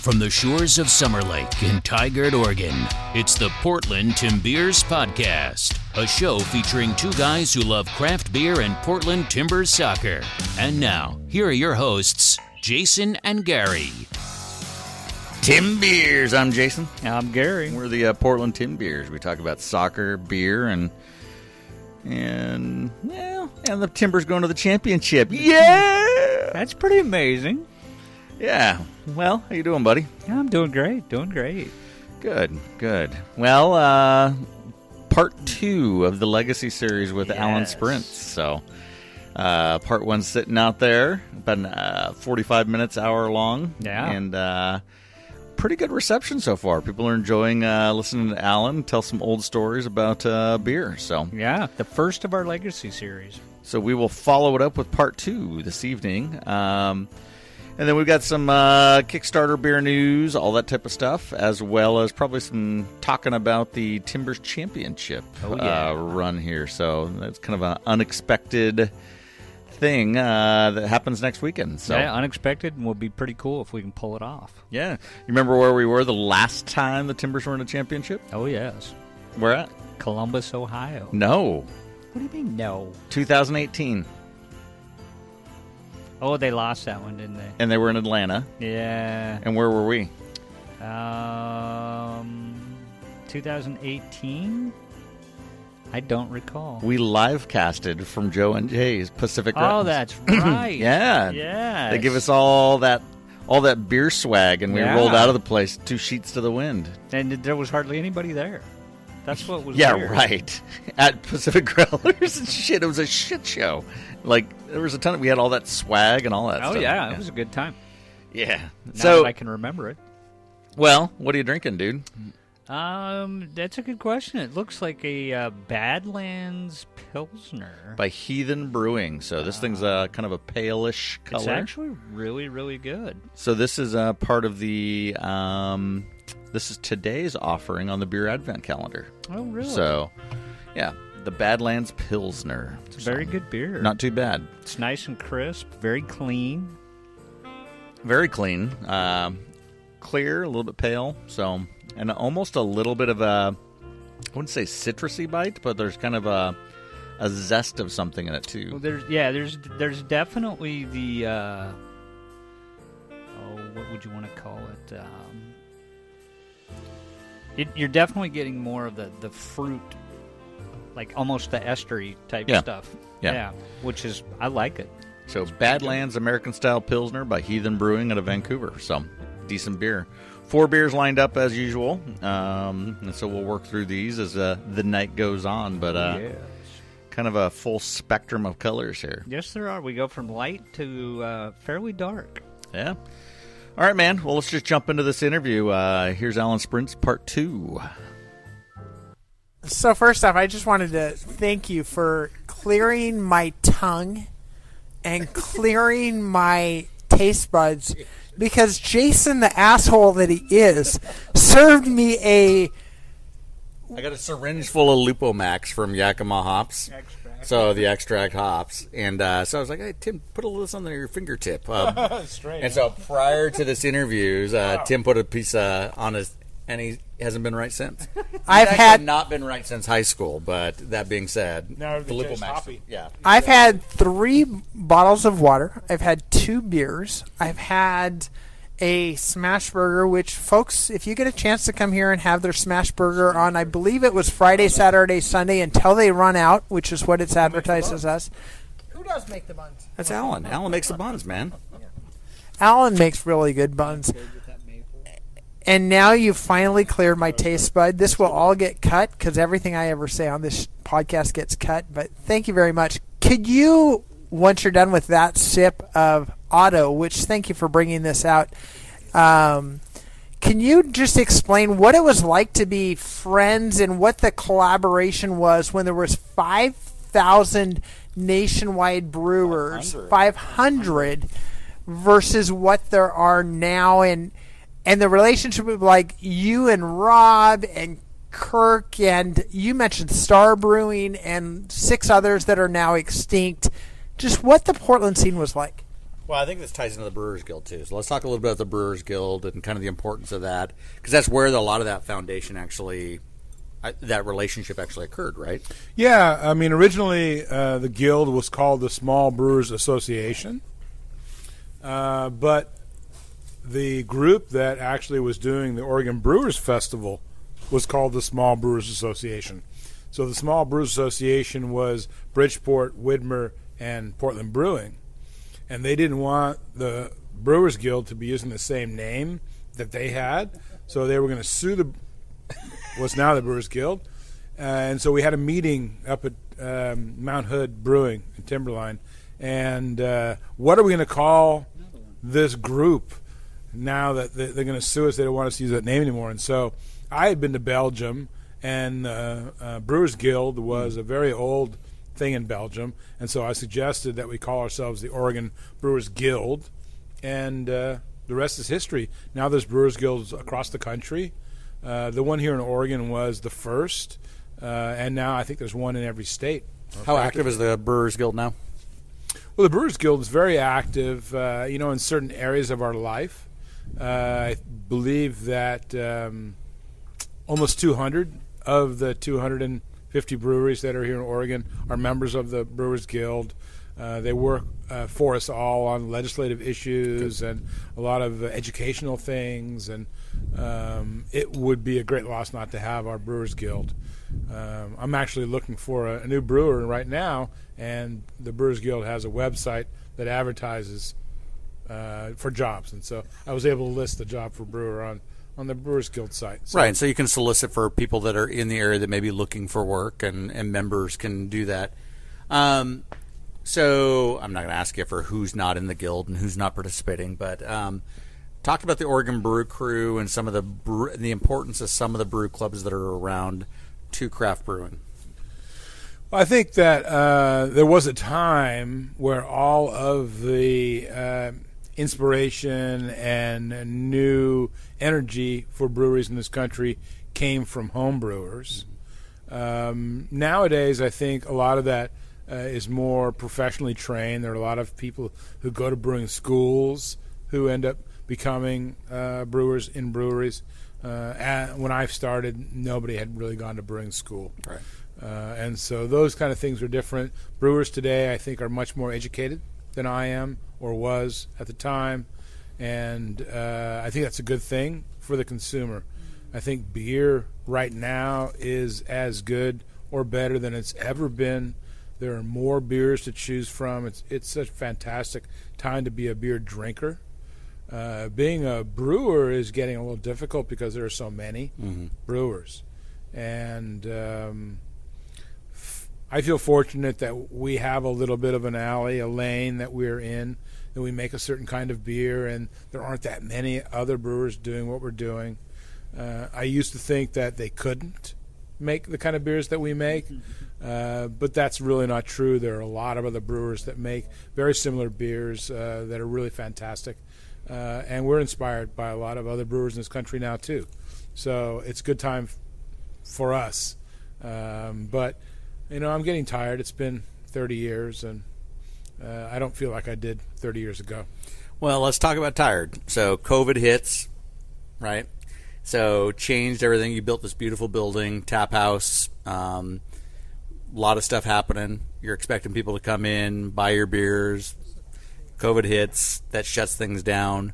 From the shores of Summer Lake in Tigard, Oregon, it's the Portland Timbeers Podcast, a show featuring two guys who love craft beer and Portland Timbers soccer. And now, here are your hosts, Jason and Gary. Tim Beers. I'm Jason. I'm Gary. We're the uh, Portland Tim Beers. We talk about soccer, beer, and and yeah, and the Timbers going to the championship. Yeah, That's pretty amazing. Yeah. Well, how you doing, buddy? Yeah, I'm doing great. Doing great. Good, good. Well, uh, part two of the Legacy series with Alan Yes. Sprint. So, uh, part one sitting out there, been uh, 45 minutes, hour long. Yeah. And uh, pretty good reception so far. People are enjoying uh, listening to Alan tell some old stories about uh, beer. So, Yeah, the first of our Legacy series. so we will follow it up with part two this evening. Um, and then we've got some uh, Kickstarter beer news, all that type of stuff, as well as probably some talking about the Timbers Championship Oh, yeah. uh, run here. So that's kind of an unexpected thing uh, that happens next weekend. So yeah, unexpected and will be pretty cool if we can pull it off. yeah, you remember where we were the last time the Timbers were in a championship? Oh yes, Where at? Columbus, Ohio. No, What do you mean no? 2018, Oh, they lost that one, didn't they? and they were in Atlanta. Yeah. And where were we? Um, 2018. I don't recall. We live casted from Joe and Jay's Pacific. oh, that's right. Yeah. Yeah. They give us all that all that beer swag, and we Yeah. rolled out of the place two sheets to the wind. and there was hardly anybody there. That's what was. Yeah, weird. right. At Pacific Growlers and shit, it was a shit show. Like there was a ton of we had all that swag and all that. Oh stuff. yeah, it was a good time. yeah. Now So that I can remember it. well, what are you drinking, dude? Um, that's a good question. It looks like a uh, Badlands Pilsner. By Heathen Brewing. So this thing's uh, kind of a palish color. It's actually really, really good. So this is uh, part of the um, this is today's offering on the beer advent calendar. Oh, really? So, yeah, the Badlands Pilsner. it's a very good beer. Not too bad. It's nice and crisp, very clean. Very clean. Um, clear, a little bit pale. So, and almost a little bit of a, I wouldn't say citrusy bite, but there's kind of a, a zest of something in it Well, too. there's yeah, there's there's definitely the uh, oh, what would you want to call it? Um, it you're definitely getting more of the the fruit, like almost the estery type Yeah. stuff. Yeah. which is I like it. So, Badlands American Style Pilsner by Heathen Brewing out of Vancouver. So, decent beer. Four beers lined up as usual. Um, and so we'll work through these as uh, the night goes on. But uh, yes. kind of a full spectrum of colors here. Yes, there are. We go from light to uh, fairly dark. Yeah. All right, man. Well, let's just jump into this interview. Uh, here's Alan Sprints part two. So first off, I just wanted to thank you for clearing my tongue and clearing my taste buds because Jason, the asshole that he is, served me a I got a syringe full of Lupo Max from Yakima hops. So the extract hops, and uh, so I was like, "Hey Tim, put a little something on your fingertip." Um, and so prior to this interview, uh, Tim put a piece uh, on his, and he hasn't been right since. I've had not been right since high school. But that being said, Now the they're just Lupomax, hoppy. yeah, I've had three bottles of water. I've had two beers. I've had a smash burger, which folks, if you get a chance to come here and have their smash burger on, I believe it was Friday, Saturday, Sunday until they run out, which is what it's advertised as us. Who does make the buns? that's Alan. Alan makes the buns, man. Alan makes really good buns. And now you've finally cleared my taste bud. This will all get cut because everything I ever say on this podcast gets cut. But thank you very much. Could you, once you're done with that sip of Otto, which thank you for bringing this out, um, can you just explain what it was like to be friends and what the collaboration was when there was 5,000 nationwide brewers, 500 versus what there are now and and the relationship of like you and Rob and Kirk and you mentioned Star Brewing and six others that are now extinct. Just what the Portland scene was like. Well, I think this ties into the Brewers Guild too. So let's talk a little bit about the Brewers Guild and kind of the importance of that, because that's where the, a lot of that foundation actually, uh, that relationship actually occurred, right? Yeah, I mean, originally uh, the guild was called the Small Brewers Association, uh, but the group that actually was doing the Oregon Brewers Festival was called the Small Brewers Association. So the Small Brewers Association was Bridgeport, Widmer, and Portland Brewing, and they didn't want the Brewers Guild to be using the same name that they had, so they were going to sue the what's now the Brewers Guild, uh, and so we had a meeting up at um, Mount Hood Brewing in Timberline, and uh, what are we going to call this group now that they're going to sue us? They don't want us to use that name anymore, and so I had been to Belgium, and uh, uh, Brewers Guild was a very old thing in Belgium, and so I suggested that we call ourselves the Oregon Brewers Guild, and uh, the rest is history. Now there's Brewers Guilds across the country. Uh, the one here in Oregon was the first, uh, and now I think there's one in every state. How active is the Brewers Guild now? Well, the Brewers Guild is very active, uh, you know, in certain areas of our life. Uh, I believe that um, almost 200 of the 250 breweries that are here in Oregon are members of the Brewers Guild. Uh, they work uh, for us all on legislative issues and a lot of educational things, and um, it would be a great loss not to have our Brewers Guild. Um, I'm actually looking for a, a, new brewer right now, and the Brewers Guild has a website that advertises uh, for jobs, and so I was able to list the job for brewer on on the Brewers Guild site. So. Right, so you can solicit for people that are in the area that may be looking for work, and, and members can do that. Um, so I'm not going to ask you for who's not in the guild and who's not participating, but um, talk about the Oregon Brew Crew and some of the brew, the importance of some of the brew clubs that are around to craft brewing. Well, I think that uh, there was a time where all of the uh, inspiration and new energy for breweries in this country came from home brewers. Um, nowadays, I think a lot of that uh, is more professionally trained. There are a lot of people who go to brewing schools who end up becoming uh, brewers in breweries. Uh, when I started, nobody had really gone to brewing school. Right. Uh, and so those kind of things are different. Brewers today, I think, are much more educated than I am or was at the time, and uh, I think that's a good thing for the consumer. I think beer right now is as good or better than it's ever been. There are more beers to choose from. It's it's such a fantastic time to be a beer drinker. Uh, being a brewer is getting a little difficult because there are so many mm-hmm. brewers, and um, I feel fortunate that we have a little bit of an alley, a lane that we're in, that we make a certain kind of beer, and there aren't that many other brewers doing what we're doing. Uh, I used to think that they couldn't make the kind of beers that we make, uh, but that's really not true. There are a lot of other brewers that make very similar beers uh, that are really fantastic, uh, and we're inspired by a lot of other brewers in this country now too. So it's a good time f- for us, um, but you know, I'm getting tired. It's been 30 years, and uh, I don't feel like I did 30 years ago. Well, let's talk about tired. So, COVID hits, right? So, changed everything. You built this beautiful building, tap house, um, a lot of stuff happening. You're expecting people to come in, buy your beers. COVID hits, that shuts things down.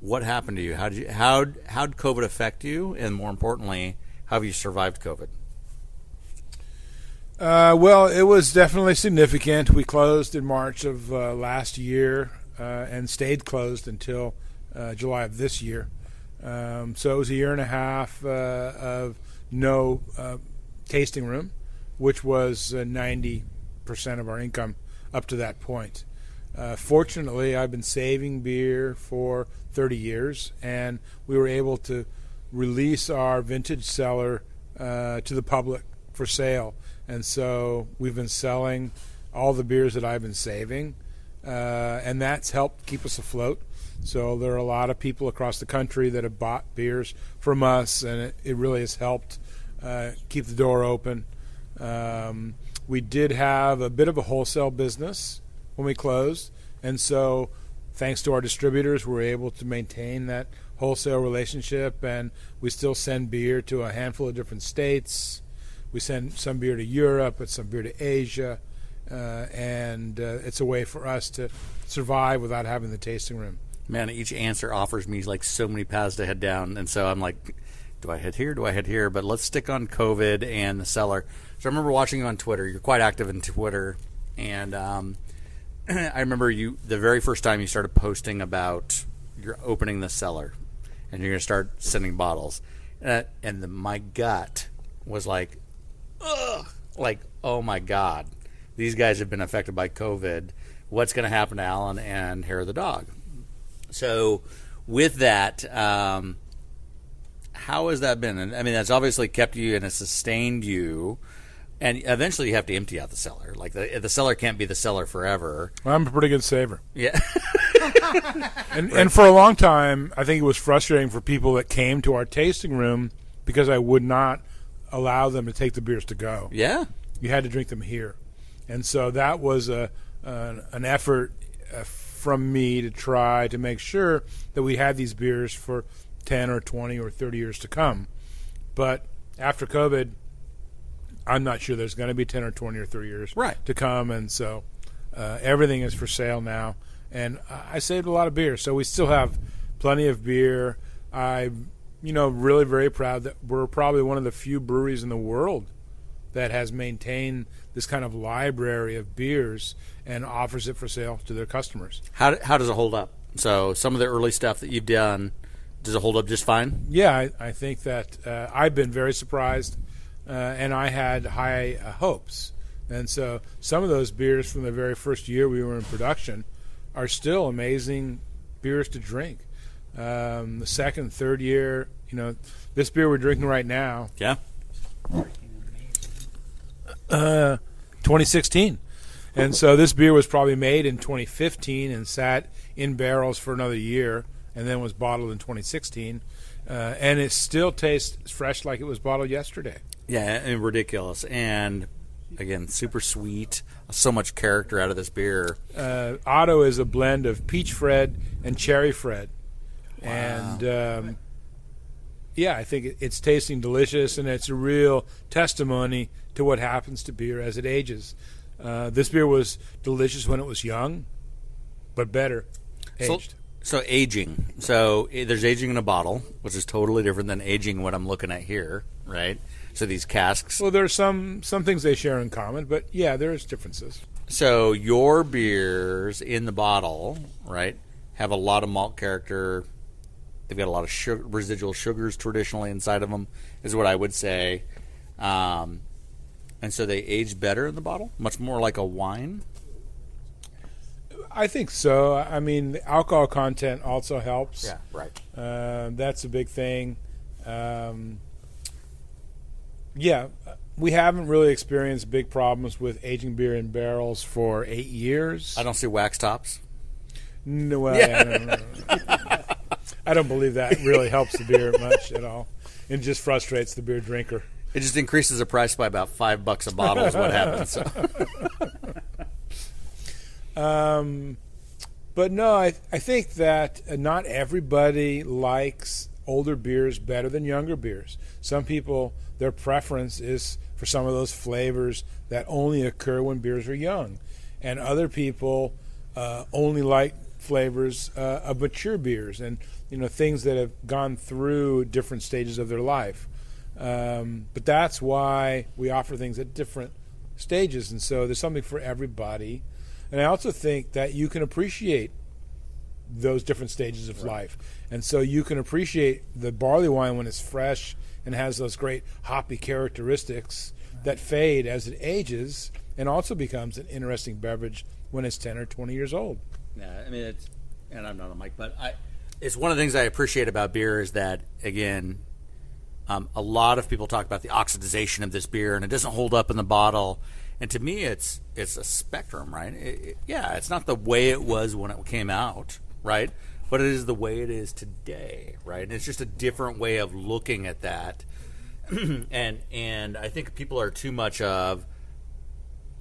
What happened to you? How did you how how did COVID affect you? And more importantly, how have you survived COVID? Uh, well, it was definitely significant. We closed in March of uh, last year uh, and stayed closed until uh, July of this year. Um, so it was a year and a half uh, of no uh, tasting room, which was 90% of our income up to that point. fortunately, I've been saving beer for 30 years, and we were able to release our vintage cellar to the public for sale and so we've been selling all the beers that I've been saving, uh, and that's helped keep us afloat. So there are a lot of people across the country that have bought beers from us, and it, it really has helped uh, keep the door open. Um, we did have a bit of a wholesale business when we closed, and so thanks to our distributors, we're able to maintain that wholesale relationship, and we still send beer to a handful of different states. We send some beer to Europe, but some beer to Asia, uh, and uh, it's a way for us to survive without having the tasting room. Man, each answer offers me like so many paths to head down, and so I'm like, do I head here? Do I head here? But let's stick on COVID and the cellar. So I remember watching you on Twitter. You're quite active in Twitter, and um, I remember you the very first time you started posting about you're opening the cellar and you're going to start sending bottles, uh, and the, my gut was like, ugh, like oh my god, these guys have been affected by COVID. What's going to happen to Alan and Hair of the dog? So with that. Um, how has that been? And I mean, that's obviously kept you and it sustained you. And eventually, you have to empty out the cellar. Like the the cellar can't be the cellar forever. Well, I'm a pretty good saver. Yeah. and and for a long time, I think it was frustrating for people that came to our tasting room because I would not allow them to take the beers to go. Yeah. You had to drink them here, and so that was a an, an effort uh, from me to try to make sure that we had these beers for 10 or 20 or 30 years to come. But after COVID, I'm not sure there's going to be 10 or 20 or 30 years right. to come. And so uh, everything is for sale now. And I saved a lot of beer. So we still have plenty of beer. I'm, you know, really very proud that we're probably one of the few breweries in the world that has maintained this kind of library of beers and offers it for sale to their customers. How, how does it hold up? So some of the early stuff that you've done does it hold up just fine? Yeah, I, I think that uh, I've been very surprised, uh, and I had high uh, hopes. And so some of those beers from the very first year we were in production are still amazing beers to drink. Um, the second, third year, you know, this beer we're drinking right now. Yeah. Uh, 2016. And so this beer was probably made in 2015 and sat in barrels for another year and then was bottled in 2016. Uh, and it still tastes fresh like it was bottled yesterday. Yeah, and ridiculous. And again, super sweet. So much character out of this beer. Uh, Otto is a blend of peach Fred and cherry Fred. Wow. And um, yeah, I think it's tasting delicious, and it's a real testimony to what happens to beer as it ages. Uh, this beer was delicious when it was young, but better aged. So, so aging. So eh, there's aging in a bottle, which is totally different than aging what I'm looking at here, right? So these casks. Well, there's some some things they share in common, but yeah, there's differences. So your beers in the bottle, right, have a lot of malt character. They've got a lot of sugar, residual sugars traditionally inside of them, is what I would say. Um, and so they age better in the bottle, much more like a wine. I think so. I mean, the alcohol content also helps. Yeah, right. Uh, that's a big thing. Um, yeah, we haven't really experienced big problems with aging beer in barrels for eight years. I don't see wax tops. No, well, yeah. I, don't I don't believe that really helps the beer much at all. It just frustrates the beer drinker. It just increases the price by about five bucks a bottle. is what happens. So. Um, but no, I, I think that not everybody likes older beers better than younger beers. Some people, their preference is for some of those flavors that only occur when beers are young. And other people uh, only like flavors uh, of mature beers and you know things that have gone through different stages of their life. Um, but that's why we offer things at different stages, and so there's something for everybody. And I also think that you can appreciate those different stages of right. life. And so you can appreciate the barley wine when it's fresh and has those great hoppy characteristics right. that fade as it ages and also becomes an interesting beverage when it's 10 or 20 years old. Yeah, I mean, it's, and I'm not a mic, but I, it's one of the things I appreciate about beer is that, again, um, a lot of people talk about the oxidization of this beer and it doesn't hold up in the bottle. And to me, it's it's a spectrum, right? It, it, yeah, it's not the way it was when it came out, right? But it is the way it is today, right? And it's just a different way of looking at that. and and I think people are too much of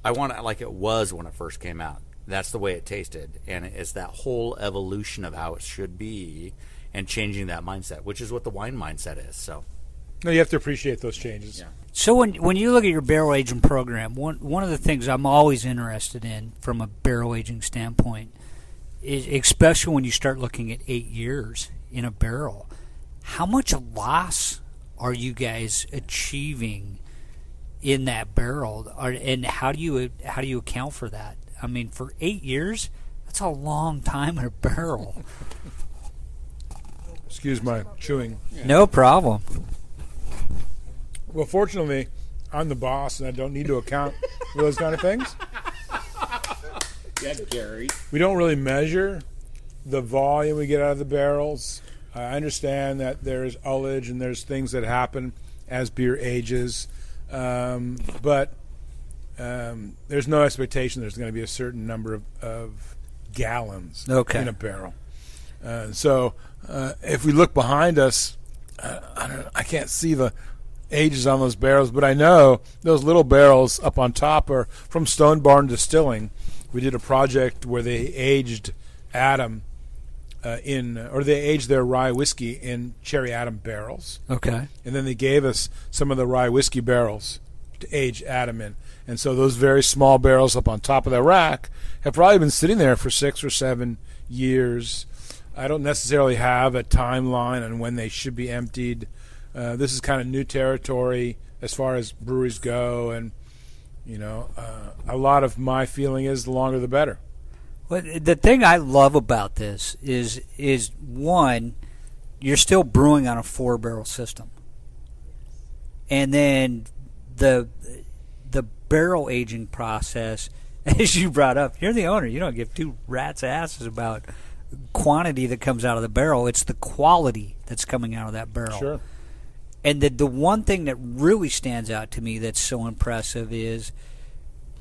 I want it like it was when it first came out. That's the way it tasted, and it's that whole evolution of how it should be, and changing that mindset, which is what the wine mindset is. So, no, you have to appreciate those changes. Yeah. So when when you look at your barrel aging program, one one of the things I'm always interested in from a barrel aging standpoint is especially when you start looking at eight years in a barrel, how much loss are you guys achieving in that barrel, or, and how do you how do you account for that? I mean, for eight years, that's a long time in a barrel. Excuse my chewing. No problem. Well, fortunately, I'm the boss, and I don't need to account for those kind of things. yeah, Gary. We don't really measure the volume we get out of the barrels. I understand that there's ullage and there's things that happen as beer ages, um, but um, there's no expectation there's going to be a certain number of, of gallons Okay. in a barrel. Uh, so uh, if we look behind us, uh, I, don't, I can't see the ages on those barrels, but I know those little barrels up on top are from Stone Barn Distilling. We did a project where they aged Adam uh, in, or they aged their rye whiskey in Cherry Adam barrels, Okay. and then they gave us some of the rye whiskey barrels to age Adam in. And so those very small barrels up on top of the rack have probably been sitting there for six or seven years. I don't necessarily have a timeline on when they should be emptied. Uh, this is kind of new territory as far as breweries go, and you know, uh, a lot of my feeling is the longer the better. Well, the thing I love about this is is one, you're still brewing on a four barrel system, and then the the barrel aging process, as you brought up, you're the owner. You don't give two rats asses about quantity that comes out of the barrel. It's the quality that's coming out of that barrel. Sure. And the the one thing that really stands out to me that's so impressive is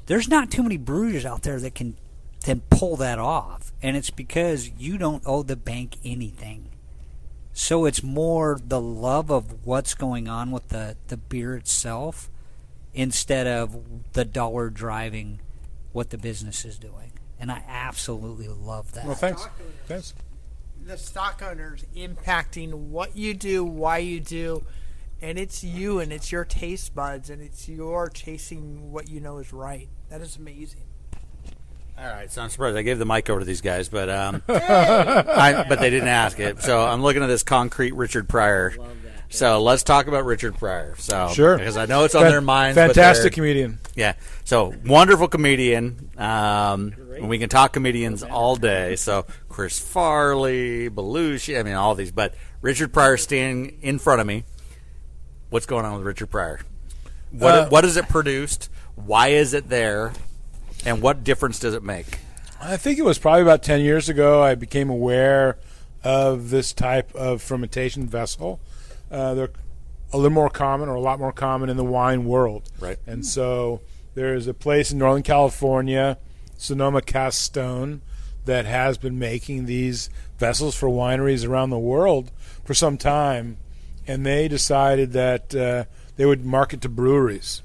there's not too many brewers out there that can can pull that off, and it's because you don't owe the bank anything. So it's more the love of what's going on with the the beer itself instead of the dollar driving what the business is doing. And I absolutely love that. Well, thanks. Thanks. the stock owners impacting what you do, why you do, and it's you and it's your taste buds and it's your chasing what you know is right. That is amazing. All right, so I'm surprised I gave the mic over to these guys, but um, I, but they didn't ask it. So I'm looking at this concrete Richard Pryor. So let's talk about Richard Pryor. So Sure. because I know it's on Fan- their minds. Fantastic comedian. Yeah. So wonderful comedian. Um, and we can talk comedians all day. So Chris Farley, Belushi, I mean all these. But Richard Pryor standing in front of me. What's going on with Richard Pryor? What Uh, what is it produced? Why is it there? And what difference does it make? I think it was probably about 10 years ago I became aware of this type of fermentation vessel. Uh, they're a little more common or a lot more common in the wine world. Right. And so there's a place in Northern California, Sonoma Cast Stone, that has been making these vessels for wineries around the world for some time. And they decided that uh, they would market to breweries.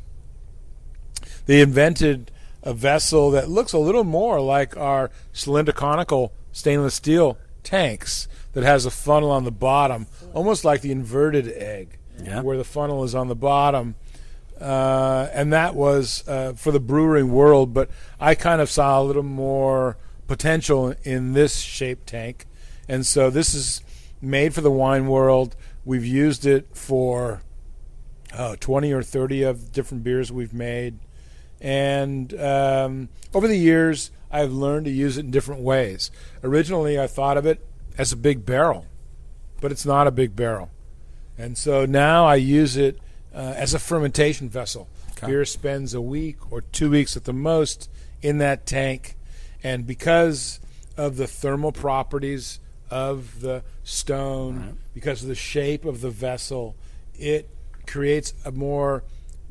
They invented a vessel that looks a little more like our cylinder conical stainless steel tanks that has a funnel on the bottom, almost like the inverted egg, Yeah. where the funnel is on the bottom. Uh, and that was uh, for the brewing world, but I kind of saw a little more potential in this shaped tank. And so this is made for the wine world. We've used it for oh, 20 or 30 of different beers we've made. And um, over the years, I've learned to use it in different ways. Originally, I thought of it as a big barrel, but it's not a big barrel. And so now I use it uh, as a fermentation vessel. Okay. Beer spends a week or two weeks at the most in that tank. And because of the thermal properties of the stone, because of the shape of the vessel, it creates a more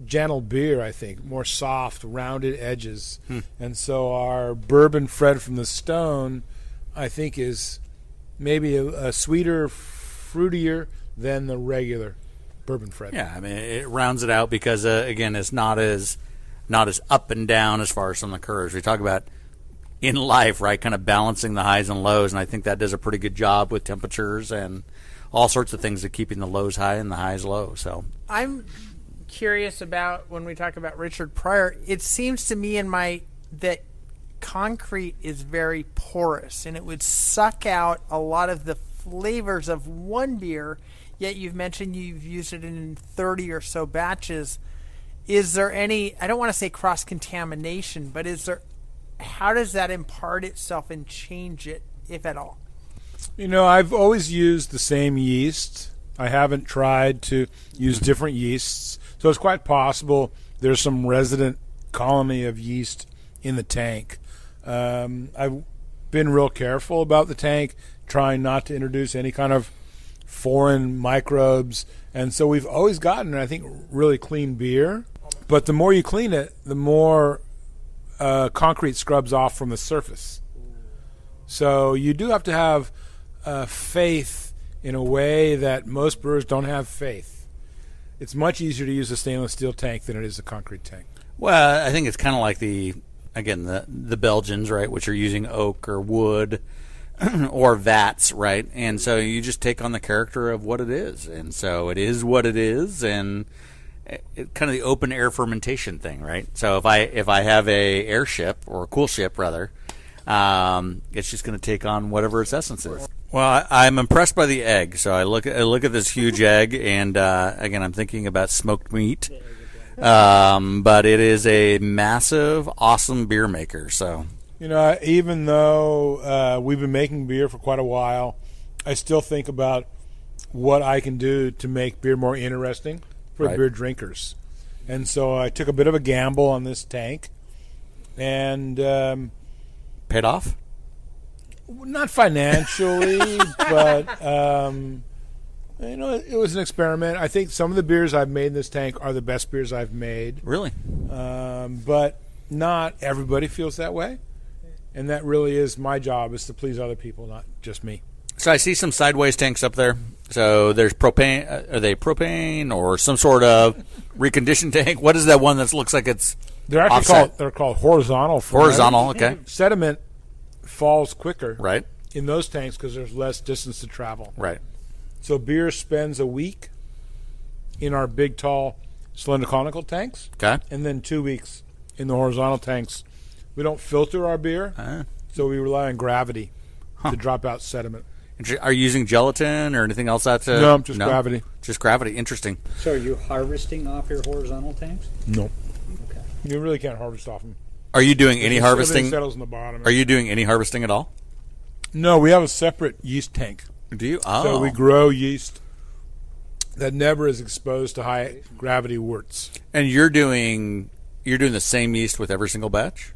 gentle beer, I think, more soft, rounded edges. And so our bourbon fred from the stone, I think, is maybe a, a sweeter, fruitier than the regular bourbon fred. Yeah, I mean it rounds it out because uh, again, it's not as not as up and down as far as some of the curves. We talk about in life, right? Kind of balancing the highs and lows, and I think that does a pretty good job with temperatures and all sorts of things of keeping the lows high and the highs low. So I'm curious about when we talk about Richard Pryor. It seems to me in my that concrete is very porous and it would suck out a lot of the flavors of one beer. Yet you've mentioned you've used it in 30 or so batches. Is there any? I don't want to say cross contamination, but is there? How does that impart itself and change it, if at all? You know, I've always used the same yeast. I haven't tried to use mm-hmm. different yeasts. So it's quite possible there's some resident colony of yeast in the tank. Um, I've been real careful about the tank, trying not to introduce any kind of foreign microbes. And so we've always gotten, I think, really clean beer. But the more you clean it, the more uh, concrete scrubs off from the surface. So you do have to have uh, faith in a way that most brewers don't have faith. It's much easier to use a stainless steel tank than it is a concrete tank. Well, I think it's kind of like the again the the Belgians, right, which are using oak or wood or vats, right? And so you just take on the character of what it is, and so it is what it is, and it, kind of the open air fermentation thing, right? So if I if I have a airship or a cool ship rather, um, it's just going to take on whatever its essence is. Well, I, am I'm impressed by the egg. So I look I look at this huge egg, and uh, again, I'm thinking about smoked meat. Um, but it is a massive, awesome beer maker. So you know, even though uh, we've been making beer for quite a while, I still think about what I can do to make beer more interesting for right. beer drinkers. And so I took a bit of a gamble on this tank, and um, paid off. Not financially, but um, you know, it was an experiment. I think some of the beers I've made in this tank are the best beers I've made. Really, um, but not everybody feels that way, and that really is my job is to please other people, not just me. So I see some sideways tanks up there. So there's propane. Uh, are they propane or some sort of reconditioned tank? What is that one that looks like it's? They're actually offset? called. They're called horizontal. Horizontal. Okay. Sediment falls quicker. Right. In those tanks because there's less distance to travel. Right. So beer spends a week in our big, tall, cylinder conical tanks. Okay. And then two weeks in the horizontal tanks. We don't filter our beer, uh so we rely on gravity huh. to drop out sediment. Are you using gelatin or anything else? That's no, just no? gravity. Just gravity. Interesting. So, are you harvesting off your horizontal tanks? No. Okay. You really can't harvest off them. Are you doing any harvesting? Settles in the bottom. Are you doing any harvesting at all? No, we have a separate yeast tank. Do you? Oh. So we grow yeast that never is exposed to high gravity worts. And you're doing you're doing the same yeast with every single batch.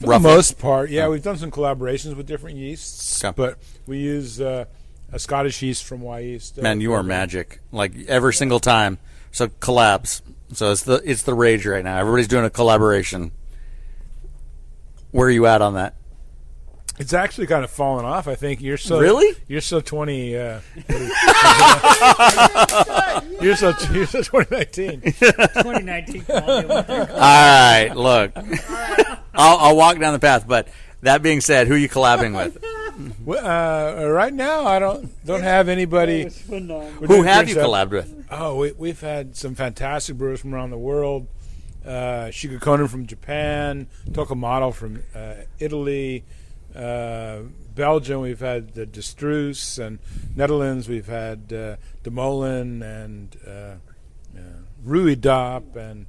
For Roughly. the most part, yeah, we've done some collaborations with different yeasts, okay. but we use uh, a Scottish yeast from Wyeast. Uh, Man, you are magic! Like every single time. So collabs. So it's the it's the rage right now. Everybody's doing a collaboration. Where are you at on that? It's actually kind of fallen off. I think you're so really you're so twenty. Uh, you're so you're so twenty nineteen. Twenty nineteen. All right, look, I'll, I'll walk down the path. But that being said, who are you collabing with? Well, uh, right now, I don't don't have anybody. Who have you collabed with? Oh, we, have had some fantastic brewers from around the world. Uh, Shiga Kogen from Japan, Toccalmatto from uh, Italy, uh, Belgium, we've had the De Struise, and Netherlands, we've had uh, De Molen and uh, Rooie Dop and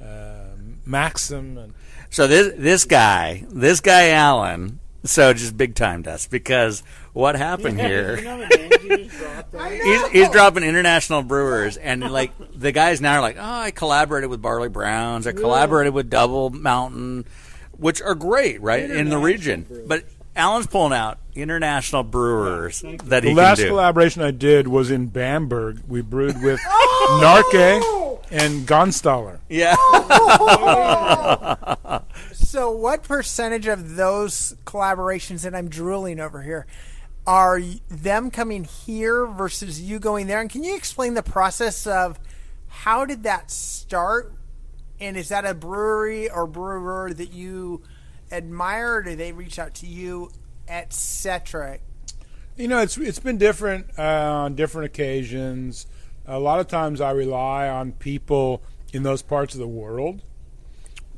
uh, Maxim. And so this this guy, this guy Allen, so just big timed us because what happened yeah, here? You know he's, he's, dropping international brewers, and like the guys now are like, oh, I collaborated with Barley Browns, I collaborated with Double Mountain which are great, right, in the region. Brewers. But Alan's pulling out international brewers yeah, that he the last do. collaboration I did was in Bamberg. We brewed with oh! Narke and Gänstaller. Yeah. so, what percentage of those collaborations, that I'm drooling over here, are them coming here versus you going there? And can you explain the process of how did that start? And is that a brewery or brewer that you admire, or do they reach out to you, etc.? You know, it's it's been different uh, on different occasions. A lot of times, I rely on people in those parts of the world.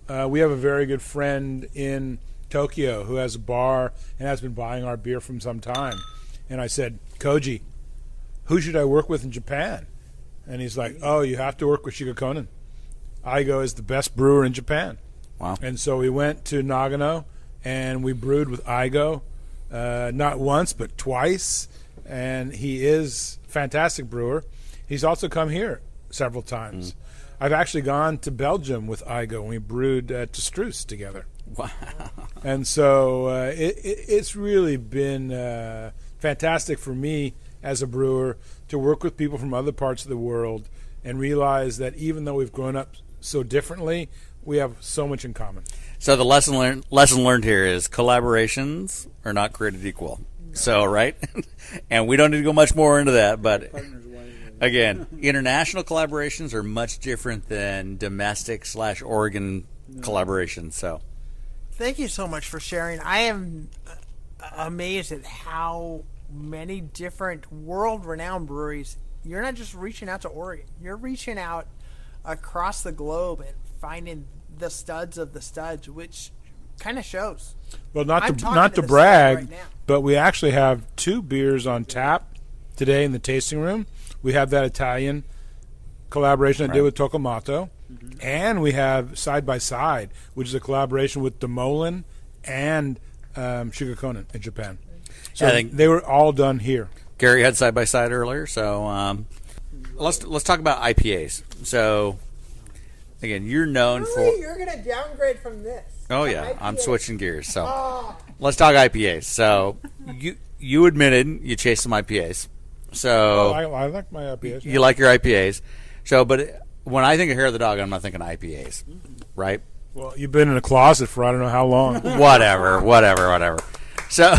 Uh, we have a very good friend in Tokyo who has a bar and has been buying our beer from some time. And I said, Koji, who should I work with in Japan? And he's like, Oh, you have to work with Shiga Aigo is the best brewer in Japan. Wow. And so we went to Nagano and we brewed with Aigo, uh, not once but twice. And he is a fantastic brewer. He's also come here several times. Mm. I've actually gone to Belgium with Aigo and we brewed at Struise together. Wow. And so uh, it, it, it's really been uh, fantastic for me as a brewer to work with people from other parts of the world and realize that even though we've grown up so differently, we have so much in common. So the lesson learned lesson learned here is collaborations are not created equal. So right, and we don't need to go much more into that, but again, international collaborations are much different than domestic slash Oregon collaborations. So thank you so much for sharing. I am uh, amazed at how many different world renowned breweries. You're not just reaching out to Oregon, you're reaching out across the globe and finding the studs of the studs, which kind of shows. Well, not I'm to not to, to brag, right but we actually have two beers on tap today in the tasting room. We have that Italian collaboration I did with Toccalmatto, mm-hmm. and we have Side by Side, which is a collaboration with De Molen and um, Shiga Kogen in Japan. So I think they were all done here. Gary had Side by Side earlier, so um, let's let's talk about IPAs. So again, you're known really? for you're going to downgrade from this. Oh yeah, IPA. I'm switching gears. So oh. let's talk IPAs. So you you admitted you chased some IPAs. So oh, I, I, like my IPAs. You yeah. like your IPAs. So, but when I think of hair of the dog, I'm not thinking IPAs, right? Well, you've been in a closet for I don't know how long. whatever, whatever, whatever. So,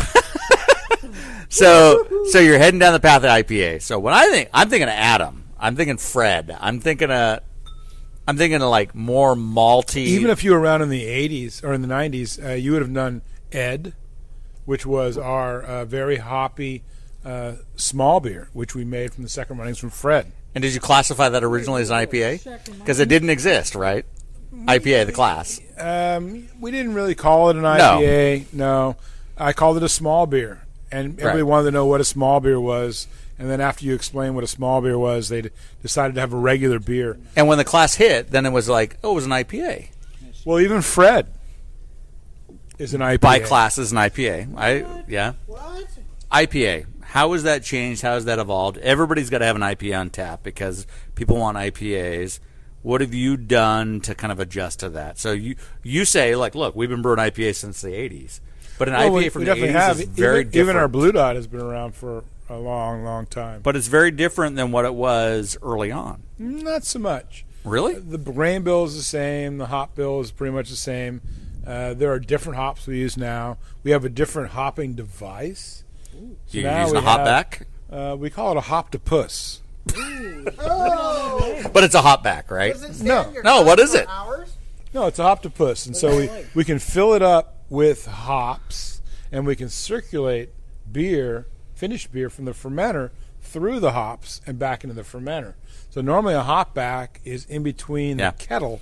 so, so you're heading down the path of IPA. So when I think, I'm thinking of Adam. I'm thinking Fred. I'm thinking of, I'm thinking of like more malty. Even if you were around in the '80s or in the '90s, uh, you would have done Ed, which was our uh, very hoppy uh, small beer, which we made from the second runnings from Fred. And did you classify that originally as an IPA? Because it didn't exist, right? IPA, the class. Um, we didn't really call it an IPA. No. no. I called it a small beer, and everybody right. wanted to know what a small beer was. And then after you explained what a small beer was, they decided to have a regular beer. And when the class hit, then it was like, oh, it was an IPA. Well, even Fred is an IPA. By class is an IPA. I yeah. What? IPA. How has that changed? How has that evolved? Everybody's got to have an IPA on tap because people want IPAs. What have you done to kind of adjust to that? So you you say like, look, we've been brewing IPA since the '80s, but an well, IPA we, from we the '80s have. is very even, different. Even our Blue Dot has been around for a long, long time. But it's very different than what it was early on. Not so much. Really? The grain bill is the same. The hop bill is pretty much the same. Uh, there are different hops we use now. We have a different hopping device. So you using a hop have, back? Uh, we call it a hop hoptopus. oh. But it's a hop back, right? No. No, what is it? Hours? No, it's a hoptopus. And so we, we can fill it up with hops and we can circulate beer, finished beer from the fermenter through the hops and back into the fermenter. So normally a hop back is in between yeah. the kettle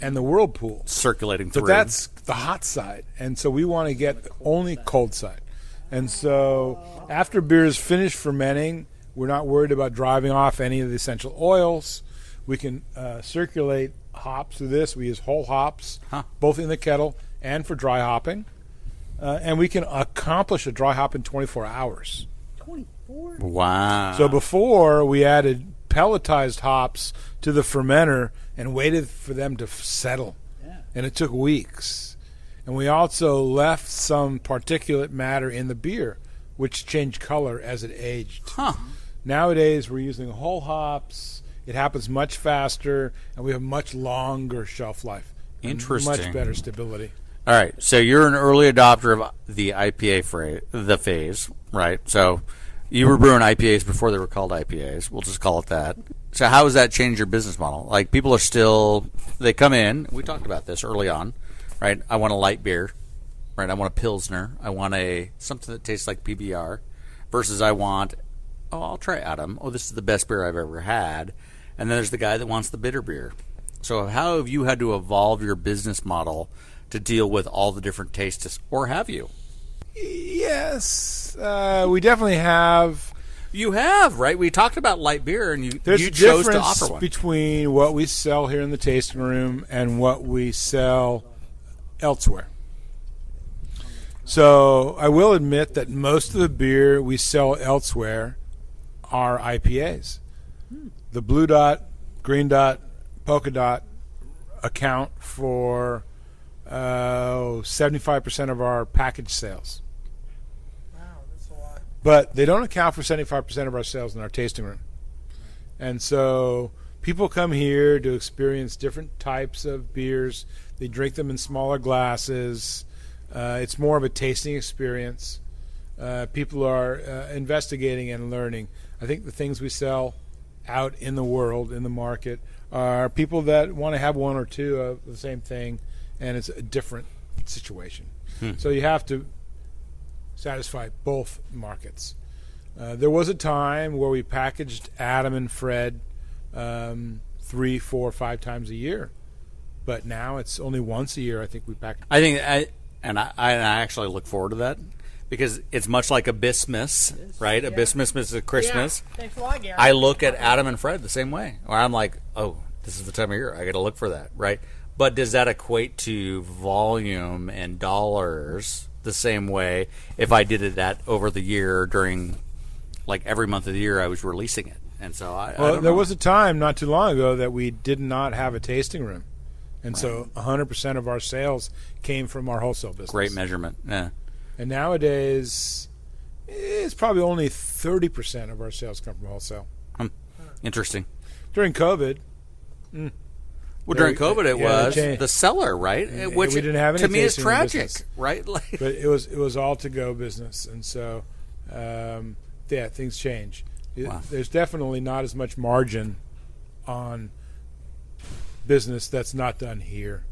and the whirlpool. Circulating through. So that's the hot side. And so we want to get only cold side. And so after beer is finished fermenting, we're not worried about driving off any of the essential oils. We can uh, circulate hops through this. We use whole hops, huh. both in the kettle and for dry hopping. Uh, and we can accomplish a dry hop in 24 hours. 24? Wow. So before we added pelletized hops to the fermenter and waited for them to f- settle. Yeah. And it took weeks. And we also left some particulate matter in the beer, which changed color as it aged. Huh. Nowadays, we're using whole hops. It happens much faster, and we have much longer shelf life. Interesting. Much better stability. All right. So you're an early adopter of the IPA phase, the phase, right? So you were brewing IPAs before they were called IPAs. We'll just call it that. So how has that changed your business model? Like people are still they come in. We talked about this early on right? I want a light beer. right? I want a pilsner. I want a something that tastes like PBR, versus I want, oh, I'll try Adam. Oh, this is the best beer I've ever had. And then there's the guy that wants the bitter beer. So how have you had to evolve your business model to deal with all the different tastes, or have you? Yes, uh, we definitely have. You have, right? We talked about light beer, and you There's you chose to offer one. between what we sell here in the tasting room and what we sell elsewhere. So I will admit that most of the beer we sell elsewhere are IPAs. The blue dot, green dot, polka dot account for uh, 75% of our package sales. Wow, that's a lot. But they don't account for 75% of our sales in our tasting room. And so people come here to experience different types of beers. They drink them in smaller glasses. Uh, it's more of a tasting experience. Uh, people are uh, investigating and learning. I think the things we sell out in the world, in the market, are people that want to have one or two of the same thing, and it's a different situation. So you have to satisfy both markets. Uh, there was a time where we packaged Adam and Fred um, three, four, five times a year, but now it's only once a year. I think we package. I think, I, and I, I actually look forward to that because it's much like a Bismuth, right? A Bismuth is a Christmas. Thanks a lot, Gary. I look at Adam and Fred the same way, where I'm like, oh, this is the time of year I got to look for that, right? But does that equate to volume and dollars the same way if I did it that over the year during, like every month of the year I was releasing it? And so I, I Well, don't there know. was a time not too long ago that we did not have a tasting room, and so 100% of our sales came from our wholesale business. great measurement. Yeah. And nowadays, it's probably only 30% of our sales come from wholesale. Hmm. Interesting. During COVID, mm, Well, during COVID, it yeah, was the seller, right? Which we didn't have any to me is tragic, business. right? Like, but it was it was all to go business, and so um, yeah, things change. It- There's definitely not as much margin on business that's not done here.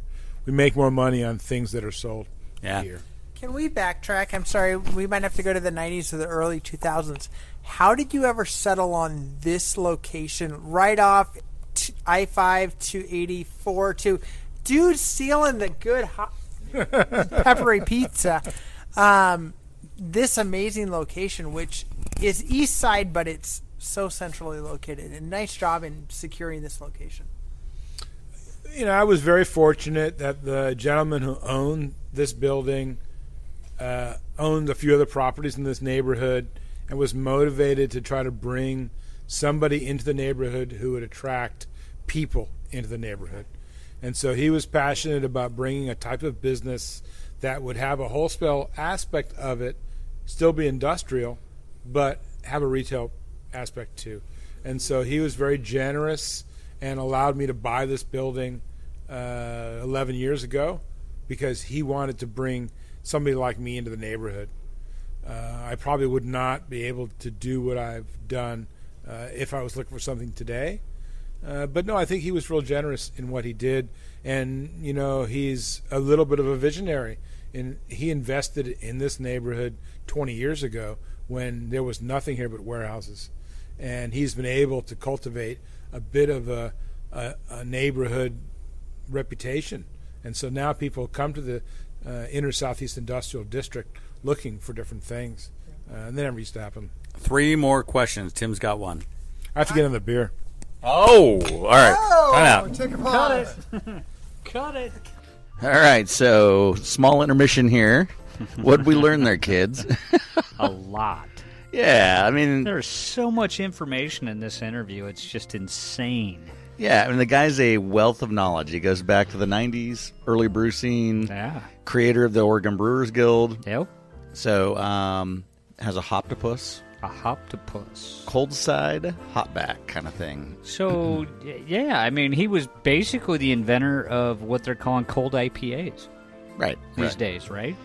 We make more money on things that are sold Yeah. here. Can we backtrack? I'm sorry, we might have to go to the 90s or the early 2000s. How did you ever settle on this location right off t- I 5 to 84 to dude stealing the good hot peppery pizza? Um, this amazing location, which is east side, but it's so centrally located. And nice job in securing this location. You know, I was very fortunate that the gentleman who owned this building uh, owned a few other properties in this neighborhood and was motivated to try to bring somebody into the neighborhood who would attract people into the neighborhood. And so he was passionate about bringing a type of business that would have a wholesale aspect of it, still be industrial, but have a retail aspect too. And so he was very generous and allowed me to buy this building uh, 11 years ago because he wanted to bring somebody like me into the neighborhood. Uh, I probably would not be able to do what I've done uh, if I was looking for something today. Uh, but no, I think he was real generous in what he did, and you know he's a little bit of a visionary. And he invested in this neighborhood 20 years ago when there was nothing here but warehouses, and he's been able to cultivate a bit of a, a, a neighborhood reputation. And so now people come to the uh, inner southeast industrial district looking for different things, uh, and that never used to happen. Three more questions. Tim's got one. I have to get on the beer. Oh, all right. Time out. take a pause. Cut it. All right, so small intermission here. What did we learn there, kids? A lot. yeah, I mean, There's so much information in this interview. It's just insane. yeah, I mean, the guy's a wealth of knowledge. He goes back to the '90s, early brew scene, Yeah. creator of the Oregon Brewers Guild. Yep. So, um, has a hoptopus, A hoptopus. cold side, hot back kind of thing. So, yeah, I mean, he was basically the inventor of what they're calling cold IPAs Right. these right. days, right?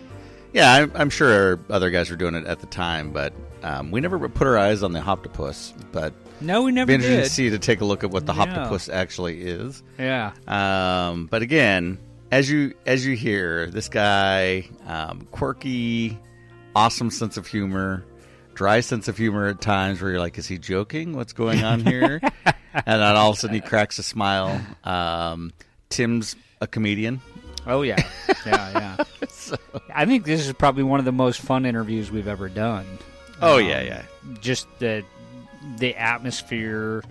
Yeah, I'm, I'm sure other guys were doing it at the time, but um, we never put our eyes on the hoptopus. But No, we never be interesting did. to see to take a look at what the Yeah. hoptopus actually is. Yeah. Um, but again, as you as you hear this guy, um, quirky, awesome sense of humor, dry sense of humor at times where you're like, is he joking? What's going on here? and then all of a sudden he cracks a smile. Um, Tim's a comedian. Oh yeah, yeah, yeah. So- I think this is probably one of the most fun interviews we've ever done. oh Um, yeah, yeah. Just the the atmosphere,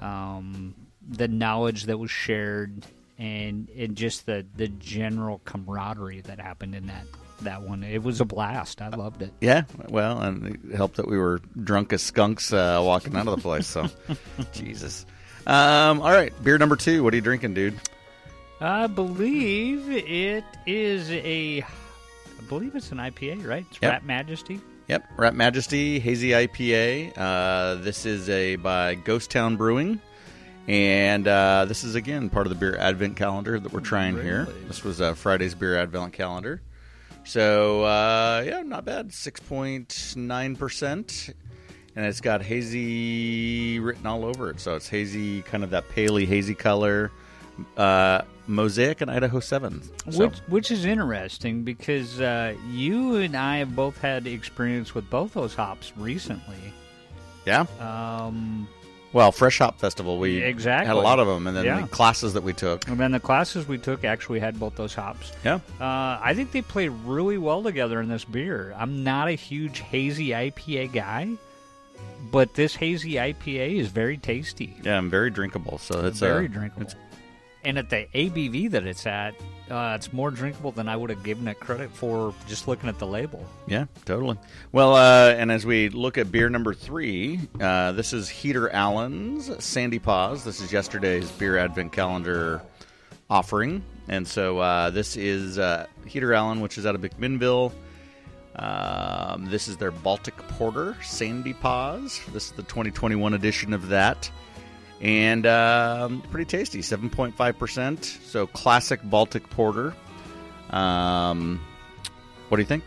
um, the knowledge that was shared, and and just the the general camaraderie that happened in that that one. It was a blast. I loved it. Yeah, well, and it helped that we were drunk as skunks uh, walking out of the place. So, Jesus. Um, all right, beer number two. What are you drinking, dude? I believe it is a. I believe it's an IPA, right? It's Yep. Rat Majesty. Yep, Rat Majesty Hazy IPA. Uh, this is a by Ghost Town Brewing, and uh, this is again part of the beer advent calendar that we're trying here. This was uh, Friday's beer advent calendar. So uh, yeah, not bad. Six point nine percent, and it's got hazy written all over it. So it's hazy, kind of that paley hazy color. Uh, Mosaic and Idaho Seven. So, Which, which is interesting because uh, you and I have both had experience with both those hops recently. yeah. Um, Well, Fresh Hop Festival, we Exactly. had a lot of them, and then Yeah. the classes that we took. and then the classes we took actually had both those hops. Yeah. Uh, I think they play really well together in this beer. I'm not a huge hazy IPA guy, but this hazy IPA is very tasty. Yeah, and very drinkable. So it's very uh, drinkable. it's- and at the ABV that it's at, uh, it's more drinkable than I would have given it credit for just looking at the label. yeah, totally. Well, uh, and as we look at beer number three, uh, this is Heater Allen's Sandy Paws. This is yesterday's beer advent calendar offering, and so uh, this is uh, Heater Allen, which is out of McMinnville. Um, this is their Baltic Porter Sandy Paws. This is the 2021 edition of that. And um, pretty tasty, 7.5%. So classic Baltic Porter. Um, what do you think?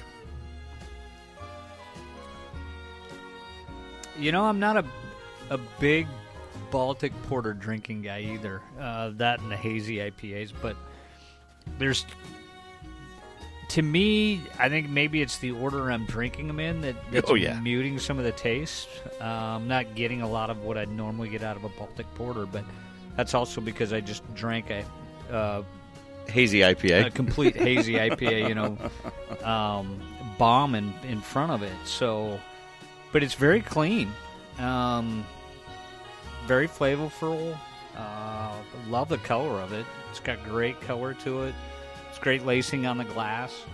You know, I'm not a a big Baltic Porter drinking guy either. Uh, that and the hazy IPAs, but there's to me, I think maybe it's the order I'm drinking them in that, that's Oh, yeah. muting some of the taste. Uh, I'm not getting a lot of what I'd normally get out of a Baltic Porter, but that's also because I just drank a. Uh, Hazy IPA. a complete hazy IPA, you know, um, bomb in, in front of it. So, but it's very clean, um, very flavorful. Uh, love the color of it. It's got great color to it. It's great lacing on the glass.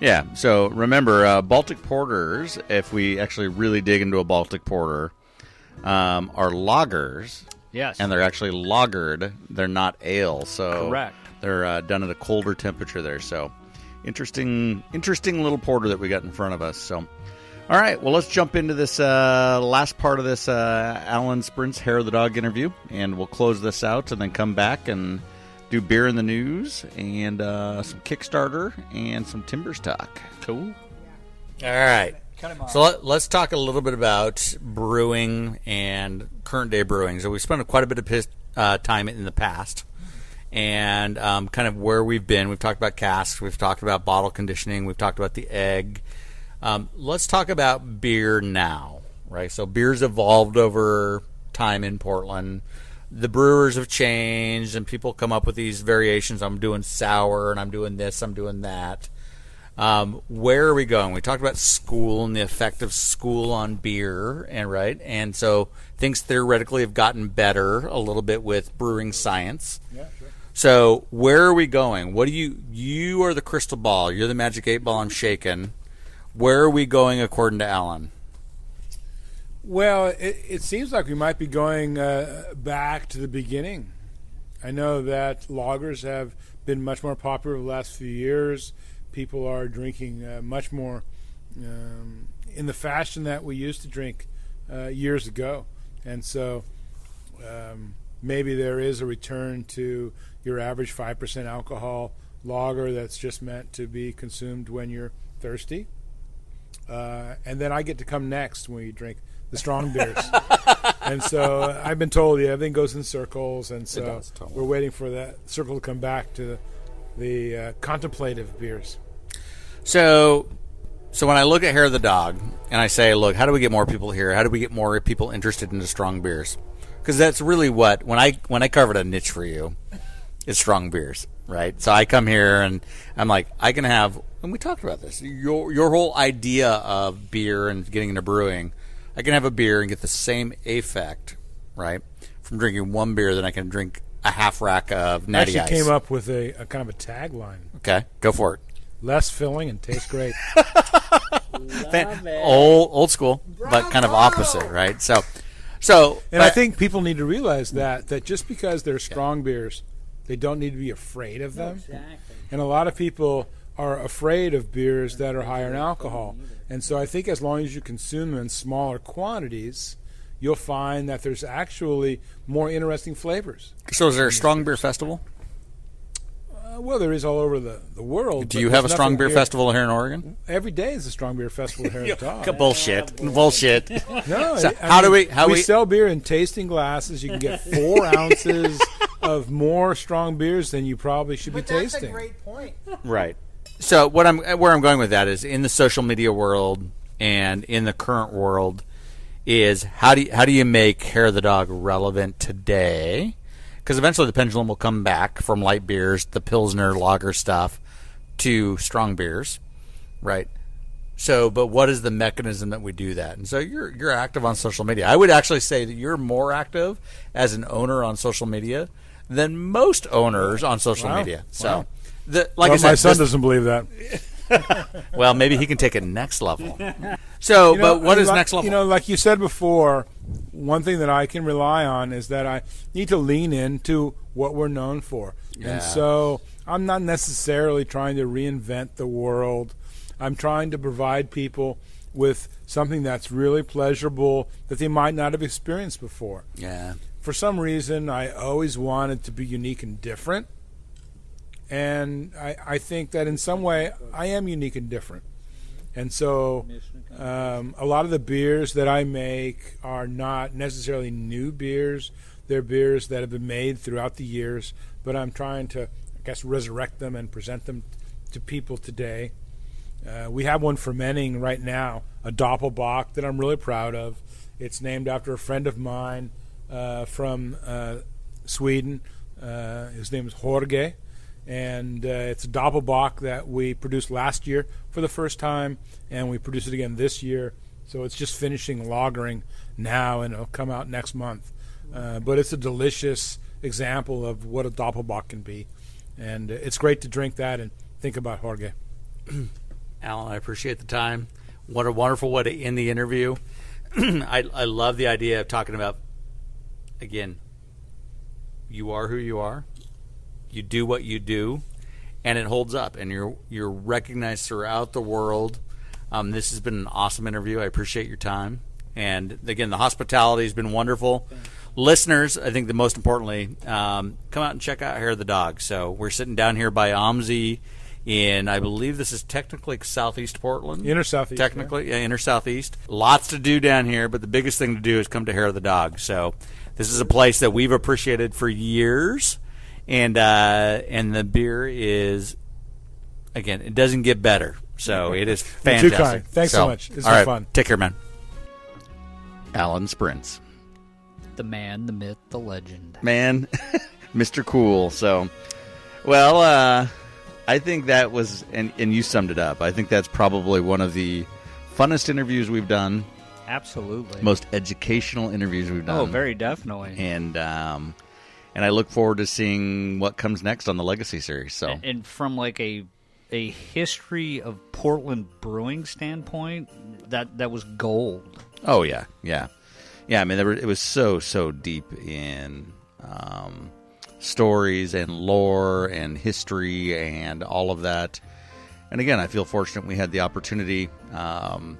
Yeah. So remember, uh, Baltic porters. If we actually really dig into a Baltic porter, um, are lagers, Yes, and they're actually lagered. They're not ale. So Correct. They're uh, done at a colder temperature there. So interesting, interesting little porter that we got in front of us. So. All right, well, let's jump into this uh, last part of this uh, Alan Sprint's Hair of the Dog interview, and we'll close this out and then come back and do beer in the news and uh, some Kickstarter and some Timbers talk. cool. All right. So let, let's talk a little bit about brewing and current day brewing. So we spent quite a bit of uh, time in the past, and um, kind of where we've been. We've talked about casks. We've talked about bottle conditioning. We've talked about the egg. Um, let's talk about beer now, right? So beer's evolved over time in Portland. The brewers have changed, and people come up with these variations. I'm doing sour, and I'm doing this, I'm doing that. Um, where are we going? We talked about school and the effect of school on beer, and right, and so things theoretically have gotten better a little bit with brewing science. Yeah, sure. So where are we going? What do you? You are the crystal ball. You're the magic eight ball. I'm shaking. Where are we going according to Alan? Well, it, it seems like we might be going uh, back to the beginning. I know that lagers have been much more popular the last few years. People are drinking uh, much more um, in the fashion that we used to drink uh, years ago, and so um, maybe there is a return to your average five percent alcohol lager that's just meant to be consumed when you're thirsty. Uh, and then I get to come next when we drink the strong beers. and so I've been told, yeah, everything goes in circles, and so does, totally. we're waiting for that circle to come back to the uh, contemplative beers. So, so when I look at Hair of the Dog and I say, look, how do we get more people here? How do we get more people interested in the strong beers? Because that's really what when I when I covered a niche for you, it's strong beers, right? So I come here and I'm like, I can have, and we talked about this. Your your whole idea of beer and getting into brewing, I can have a beer and get the same effect, right, from drinking one beer than I can drink a half rack of I natty actually ice. came up with a, a kind of a tagline: okay, go for it. less filling and tastes great. Fan- old old school, but kind of opposite, right? So, so And I but- think people need to realize that that just because they're strong beers, they don't need to be afraid of them. And a lot of people are afraid of beers that are higher in alcohol. And so I think as long as you consume them in smaller quantities, you'll find that there's actually more interesting flavors. so is there a strong beer festival? Uh, well, there is all over the, the world. Do you have a strong beer here- festival here in Oregon? Every day is a strong beer festival here in Dog. Bullshit, bullshit. No, So I how do we- how we, we- sell beer in tasting glasses? You can get four ounces of more strong beers than you probably should be tasting. That's a great point. Right. So what I'm where I'm going with that is in the social media world and in the current world is how do you, how do you make hair of the dog relevant today? Because eventually the pendulum will come back from light beers, the pilsner lager stuff, to strong beers, right? So, but what is the mechanism that we do that? And so you're you're active on social media. I would actually say that you're more active as an owner on social media than most owners on social Wow. media. So, Wow. The, like Well, I said, my son this- doesn't believe that. well, maybe he can take it next level. So, You know, but what is like- next level? You know, like you said before, one thing that I can rely on is that I need to lean into what we're known for. Yeah. And so I'm not necessarily trying to reinvent the world. I'm trying to provide people with something that's really pleasurable that they might not have experienced before. yeah, For some reason, I always wanted to be unique and different. And I, I think that in some way, I am unique and different. And so, um, a lot of the beers that I make are not necessarily new beers. They're beers that have been made throughout the years, but I'm trying to, I guess, resurrect them and present them to people today. Uh, we have one fermenting right now, a Doppelbock that I'm really proud of. It's named after a friend of mine uh, from uh, Sweden. Uh, his name is Jorge, and uh, it's a Doppelbock that we produced last year for the first time, and we produce it again this year. So it's just finishing lagering now, and it'll come out next month. Uh, but it's a delicious example of what a Doppelbock can be, and it's great to drink that and think about Jorge. Alan, I appreciate the time. What a wonderful way to end the interview. I, I love the idea of talking about, again, you are who you are, you do what you do, and it holds up, and you're you're recognized throughout the world. Um, this has been an awesome interview. I appreciate your time, and again, the hospitality has been wonderful. Listeners, I think the most importantly, um, come out and check out Hair of the Dog. So we're sitting down here by OMSI in, I believe this is technically southeast Portland. Inner Southeast, Technically, yeah, inner southeast. Lots to do down here, but the biggest thing to do is come to Hair of the Dog. So this is a place that we've appreciated for years, and uh, and the beer is again, it doesn't get better. So it is You're too fantastic. kind. Thanks so much. It's all been right, fun. Take care, man. Alan Sprints. The man, the myth, the legend. man, Mr. Cool. So, well, uh, I think that was, and, and you summed it up. I think that's probably one of the funnest interviews we've done, Absolutely. most educational interviews we've done. oh, very definitely. And um, and I look forward to seeing what comes next on the Legacy series. So, and from like a a history of Portland brewing standpoint, that that was gold. oh yeah, yeah, yeah. I mean, there were, it was so so deep in. Um, stories and lore and history and all of that. And again, I feel fortunate we had the opportunity. Um,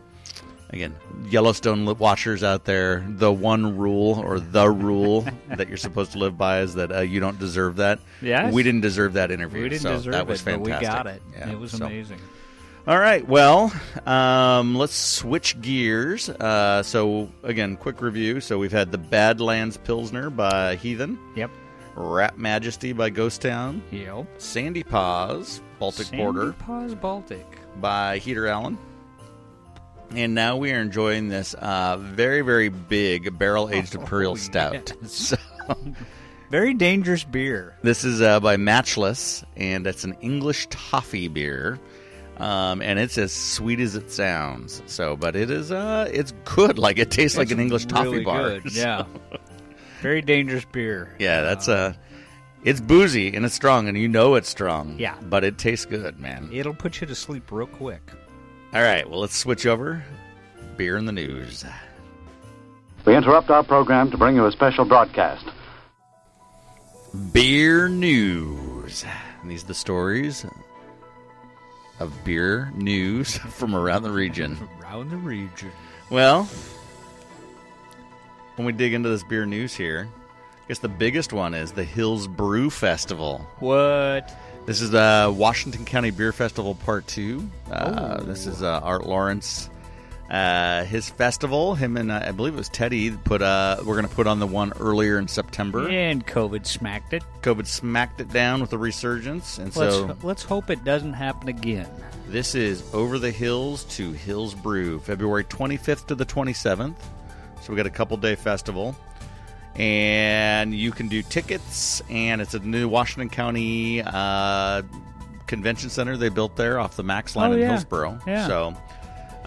again, Yellowstone watchers out there, the one rule or the rule that you're supposed to live by is that uh, you don't deserve that. Yes. we didn't deserve that interview. We didn't so deserve that was it, but we got it. Yeah, it was so- amazing. All right. Well, um, let's switch gears. Uh, so again, quick review. So we've had the Badlands Pilsner by Heathen. Yep. Rat Majesty by Ghost Town, Yep. Sandy Paws, Baltic Porter. Sandy Porter Paws Baltic. by Heater Allen. And now we are enjoying this uh, very, very big barrel aged Imperial Oh, Stout. yes. So, Very dangerous beer. this is uh, by Matchless, and it's an English toffee beer. Um, and it's as sweet as it sounds. So, but it is, uh, it's good. Like it tastes like an English toffee bar. good, So- Yeah. Very dangerous beer. Yeah, that's uh it's boozy and it's strong and you know it's strong. Yeah. But it tastes good, man. It'll put you to sleep real quick. All right, well let's switch over. Beer in the news. We interrupt our program to bring you a special broadcast. Beer news. And these are the stories of beer news from around the region. Around the region. Well, when we dig into this beer news here, I guess the biggest one is the Hills Brew Festival. What? This is the Washington County Beer Festival Part Two. Uh, Oh. This is uh, Art Larrance. Uh, his festival, him and uh, I believe it was Teddy put. Uh, we're going to put on the one earlier in September. And COVID smacked it. COVID smacked it down with a resurgence, and Let's so let's hope it doesn't happen again. this is Over the Hills to Hills Brew, February 25th to the 27th. So we got a couple day festival. And you can do tickets, and it's a new Washington County uh, convention center they built there off the Max line Oh, in yeah. Hillsboro. Yeah. So,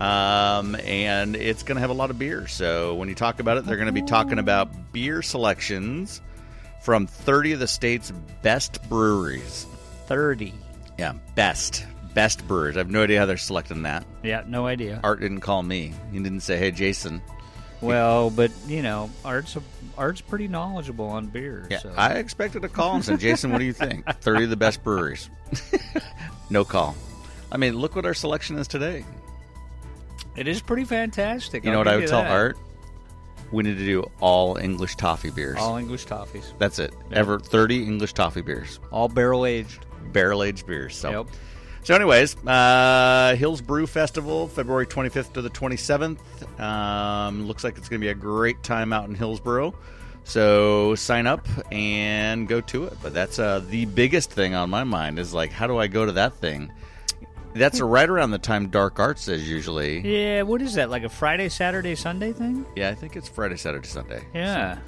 um, and it's going to have a lot of beer. So when you talk about it, they're going to be talking about beer selections from 30 of the state's best breweries. Thirty. Yeah, best. Best breweries. I have no idea how they're selecting that. Yeah, no idea. Art didn't call me. He didn't say, "Hey, Jason." Well, but you know, Art's a, Art's pretty knowledgeable on beer. Yeah, so. I expected a call and said, "Jason, what do you think? Thirty of the best breweries." no call. I mean, look what our selection is today. it is pretty fantastic. You know I'll what I would tell that. Art? We need to do all English toffee beers. All English toffees, That's it. Yeah. Ever thirty English toffee beers, all barrel aged. barrel aged beers. So. Yep. So, anyways, uh, Hills Brew Festival, February 25th to the 27th. Um, looks like it's going to be a great time out in Hillsboro. So, sign up and go to it. But that's uh, the biggest thing on my mind is like, how do I go to that thing? That's right around the time Dark Arts is usually. Yeah, what is that? Like a Friday, Saturday, Sunday thing? Yeah, I think it's Friday, Saturday, Sunday. Yeah,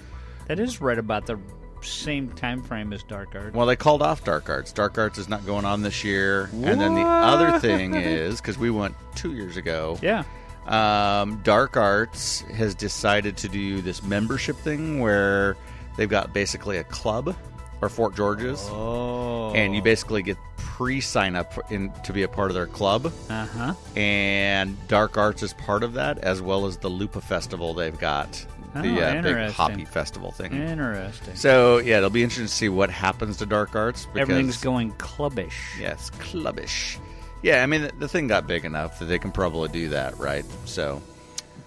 that is right about the same time frame as Dark Arts. Well, they called off Dark Arts. Dark Arts is not going on this year. And then the other thing is, because we went two years ago, Yeah. um, Dark Arts has decided to do this membership thing where they've got basically a club or Fort George's, Oh. and you basically get pre-sign up in to be a part of their club. Uh huh. And Dark Arts is part of that, as well as the Lupa Festival they've got, Oh, the uh, big hoppy festival thing. Interesting. So yeah, it'll be interesting to see what happens to Dark Arts. Because, Everything's going clubbish. yes, clubbish. Yeah, I mean the, the thing got big enough that they can probably do that, right? So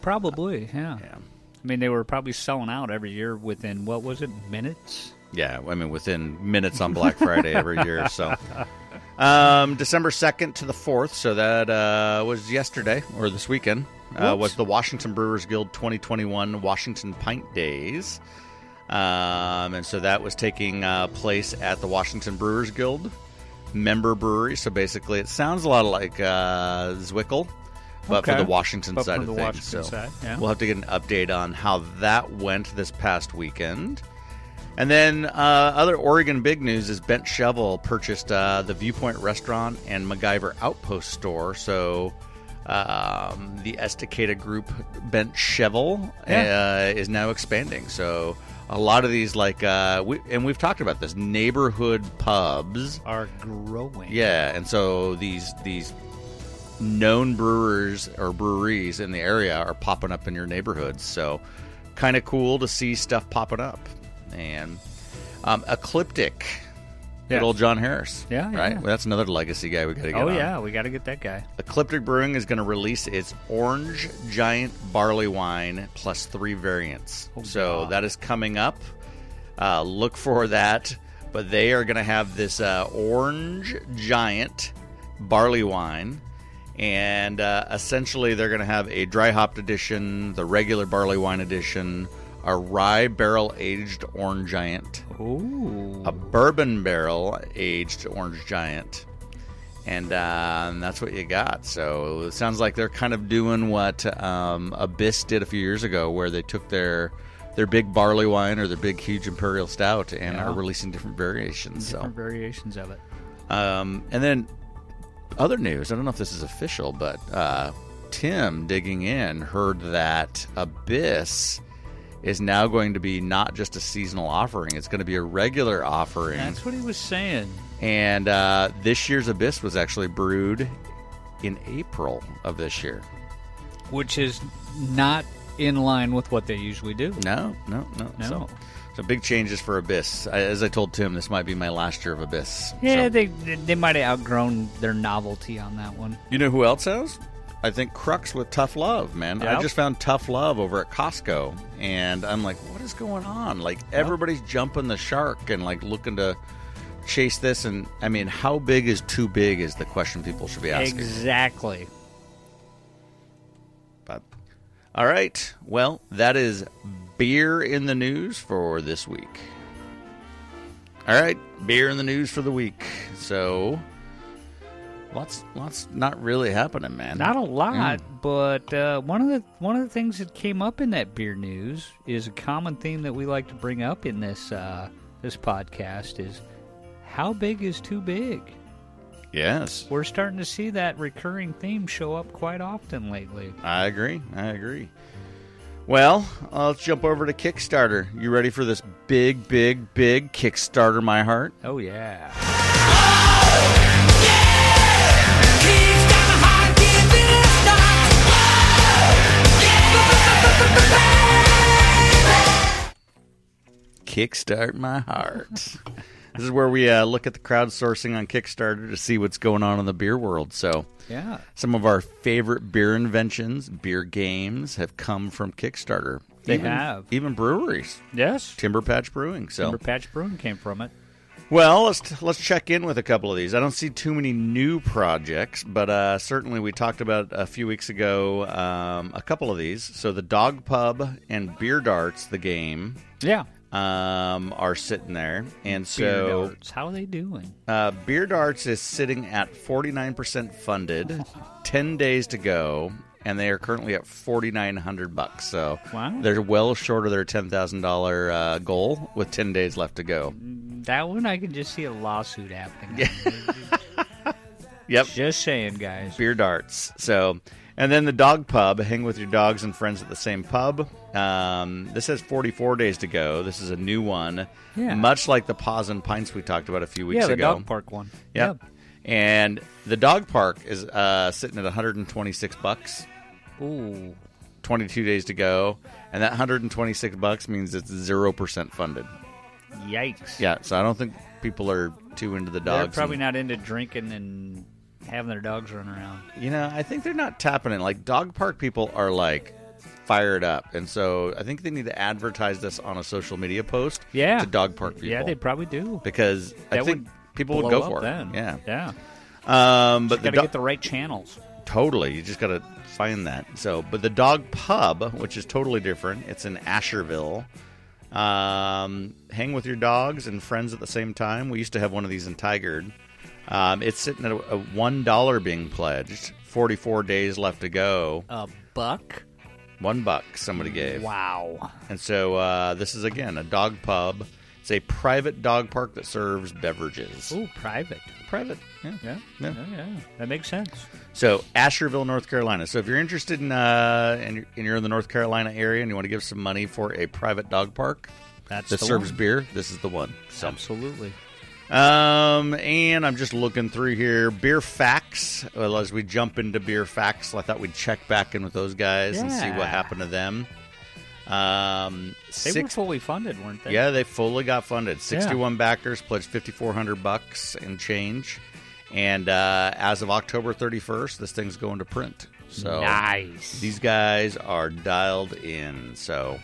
Probably. Yeah. yeah. I mean, they were probably selling out every year within what was it, minutes? Yeah, I mean within minutes on Black Friday every year. So, um, December second to the fourth, so that uh, was yesterday or this weekend. Uh, was the Washington Brewers Guild 2021 Washington Pint Days, um, and so that was taking uh, place at the Washington Brewers Guild member brewery. So basically, it sounds a lot like uh, Zwickel, but for the Washington But side of the things. Washington so side, yeah. we'll have to get an update on how that went this past weekend. And then uh, other Oregon big news is Bent Shovel purchased uh, the Viewpoint Restaurant and McIver Outpost store. So um, the Estacada Group Bent Shovel uh, is now expanding. So a lot of these, like, uh, we, and we've talked about this, neighborhood pubs. Are growing. Yeah, and so these these known brewers or breweries in the area are popping up in your neighborhoods. So kind of cool to see stuff popping up. And um, Ecliptic, good old John Harris. Yeah, yeah. right. Well, that's another legacy guy we got to get Oh on. yeah, we got to get that guy. Ecliptic Brewing is going to release its Orange Giant Barley Wine plus three variants. Oh, so God. that is coming up. Uh, look for that. But they are going to have this uh, Orange Giant Barley Wine. And uh, essentially, they're going to have a dry hopped edition, the regular barley wine edition, a rye barrel aged orange giant, Ooh. a bourbon barrel aged orange giant, and, uh, and that's what you got. So it sounds like they're kind of doing what um, Abyss did a few years ago, where they took their their big barley wine or their big huge imperial stout and Yeah. are releasing different variations. So Different variations of it. um, and then other news. I don't know if this is official, but uh, Tim digging in heard that Abyss is now going to be not just a seasonal offering; it's going to be a regular offering. That's what he was saying. And uh, this year's Abyss was actually brewed in April of this year. Which is not in line with what they usually do. No, no, no. No. So, so big changes for Abyss. As I told Tim, this might be my last year of Abyss. Yeah, So- they they might have outgrown their novelty on that one. You know who else has? I think Crux with Tough Love, man. I just found Tough Love over at Costco, and I'm like, what is going on? Like everybody's jumping the shark and like looking to chase this. And I mean, how big is too big? Is the question people should be asking. Exactly. But all right, well, that is beer in the news for this week. All right, beer in the news for the week. So. Lots, lots, not really happening, man. Not a lot, but uh, one of the one of the things that came up in that beer news is a common theme that we like to bring up in this uh, this podcast is how big is too big. Yes, We're starting to see that recurring theme show up quite often lately. I agree. I agree. Well, uh, let's jump over to Kickstarter. You ready for this big, big, big Kickstarter, my heart? Oh yeah. Kickstart my heart. this is where we uh, look at the crowdsourcing on Kickstarter to see what's going on in the beer world. So, Yeah. some of our favorite beer inventions, beer games, have come from Kickstarter. They even, have. even breweries, Yes. Timber Patch Brewing. So, Timber Patch Brewing came from it. Well, let's let's check in with a couple of these. I don't see too many new projects, but uh, certainly we talked about a few weeks ago um, a couple of these. So the Dog Pub and Beer Darts, the game, Yeah. um, are sitting there, and Beer so darts. How are they doing? uh, Beer Darts is sitting at forty nine percent funded, ten days to go, and they are currently at forty nine hundred bucks. So Wow. they're well short of their ten thousand dollar uh, goal with ten days left to go. That one I can just see a lawsuit happening. Yep. Just saying, guys. beer darts. So, and then the dog pub. Hang with your dogs and friends at the same pub. Um, this has 44 days to go. This is a new one, Yeah. much like the Paws and Pints we talked about a few weeks yeah, the ago. dog park one. Yep. And the dog park is uh, sitting at 126 bucks. Ooh. 22 days to go, and that 126 bucks means it's zero percent funded. Yikes. Yeah, so I don't think people are too into the dogs. They're probably and- not into drinking and having their dogs run around. You know, I think they're not tapping in. Like dog park people are like fired up, and so I think they need to advertise this on a social media post. Yeah. to dog park people. Yeah, they probably do. because I think would people would go for it. then. Yeah, Yeah. Um, but got to do- get the right channels. totally, you just got to find that. So, but the dog pub, which is totally different, it's in Asheville. Um, hang with your dogs and friends at the same time. We used to have one of these in Tigard. Um, it's sitting at a, a one dollar being pledged. Forty-four days left to go. A buck? One buck somebody gave. Wow. And so uh, this is again a dog pub. It's a private dog park that serves beverages. Ooh, private. Private, yeah. Yeah. Yeah. Yeah. yeah. That makes sense. So Asheville, North Carolina. So if you're interested in uh, and you're, in the North Carolina area and you want to give some money for a private dog park That's that the serves one. beer, this is the one. So, Absolutely. um, and I'm just looking through here. Beer facts. Well, as we jump into beer facts, I thought we'd check back in with those guys and see what happened to them. Um, They were fully funded, weren't they? Yeah, they fully got funded. Sixty-one backers pledged fifty-four hundred bucks and change, and uh, as of October thirty-first, this thing's going to print. So Nice. these guys are dialed in. So,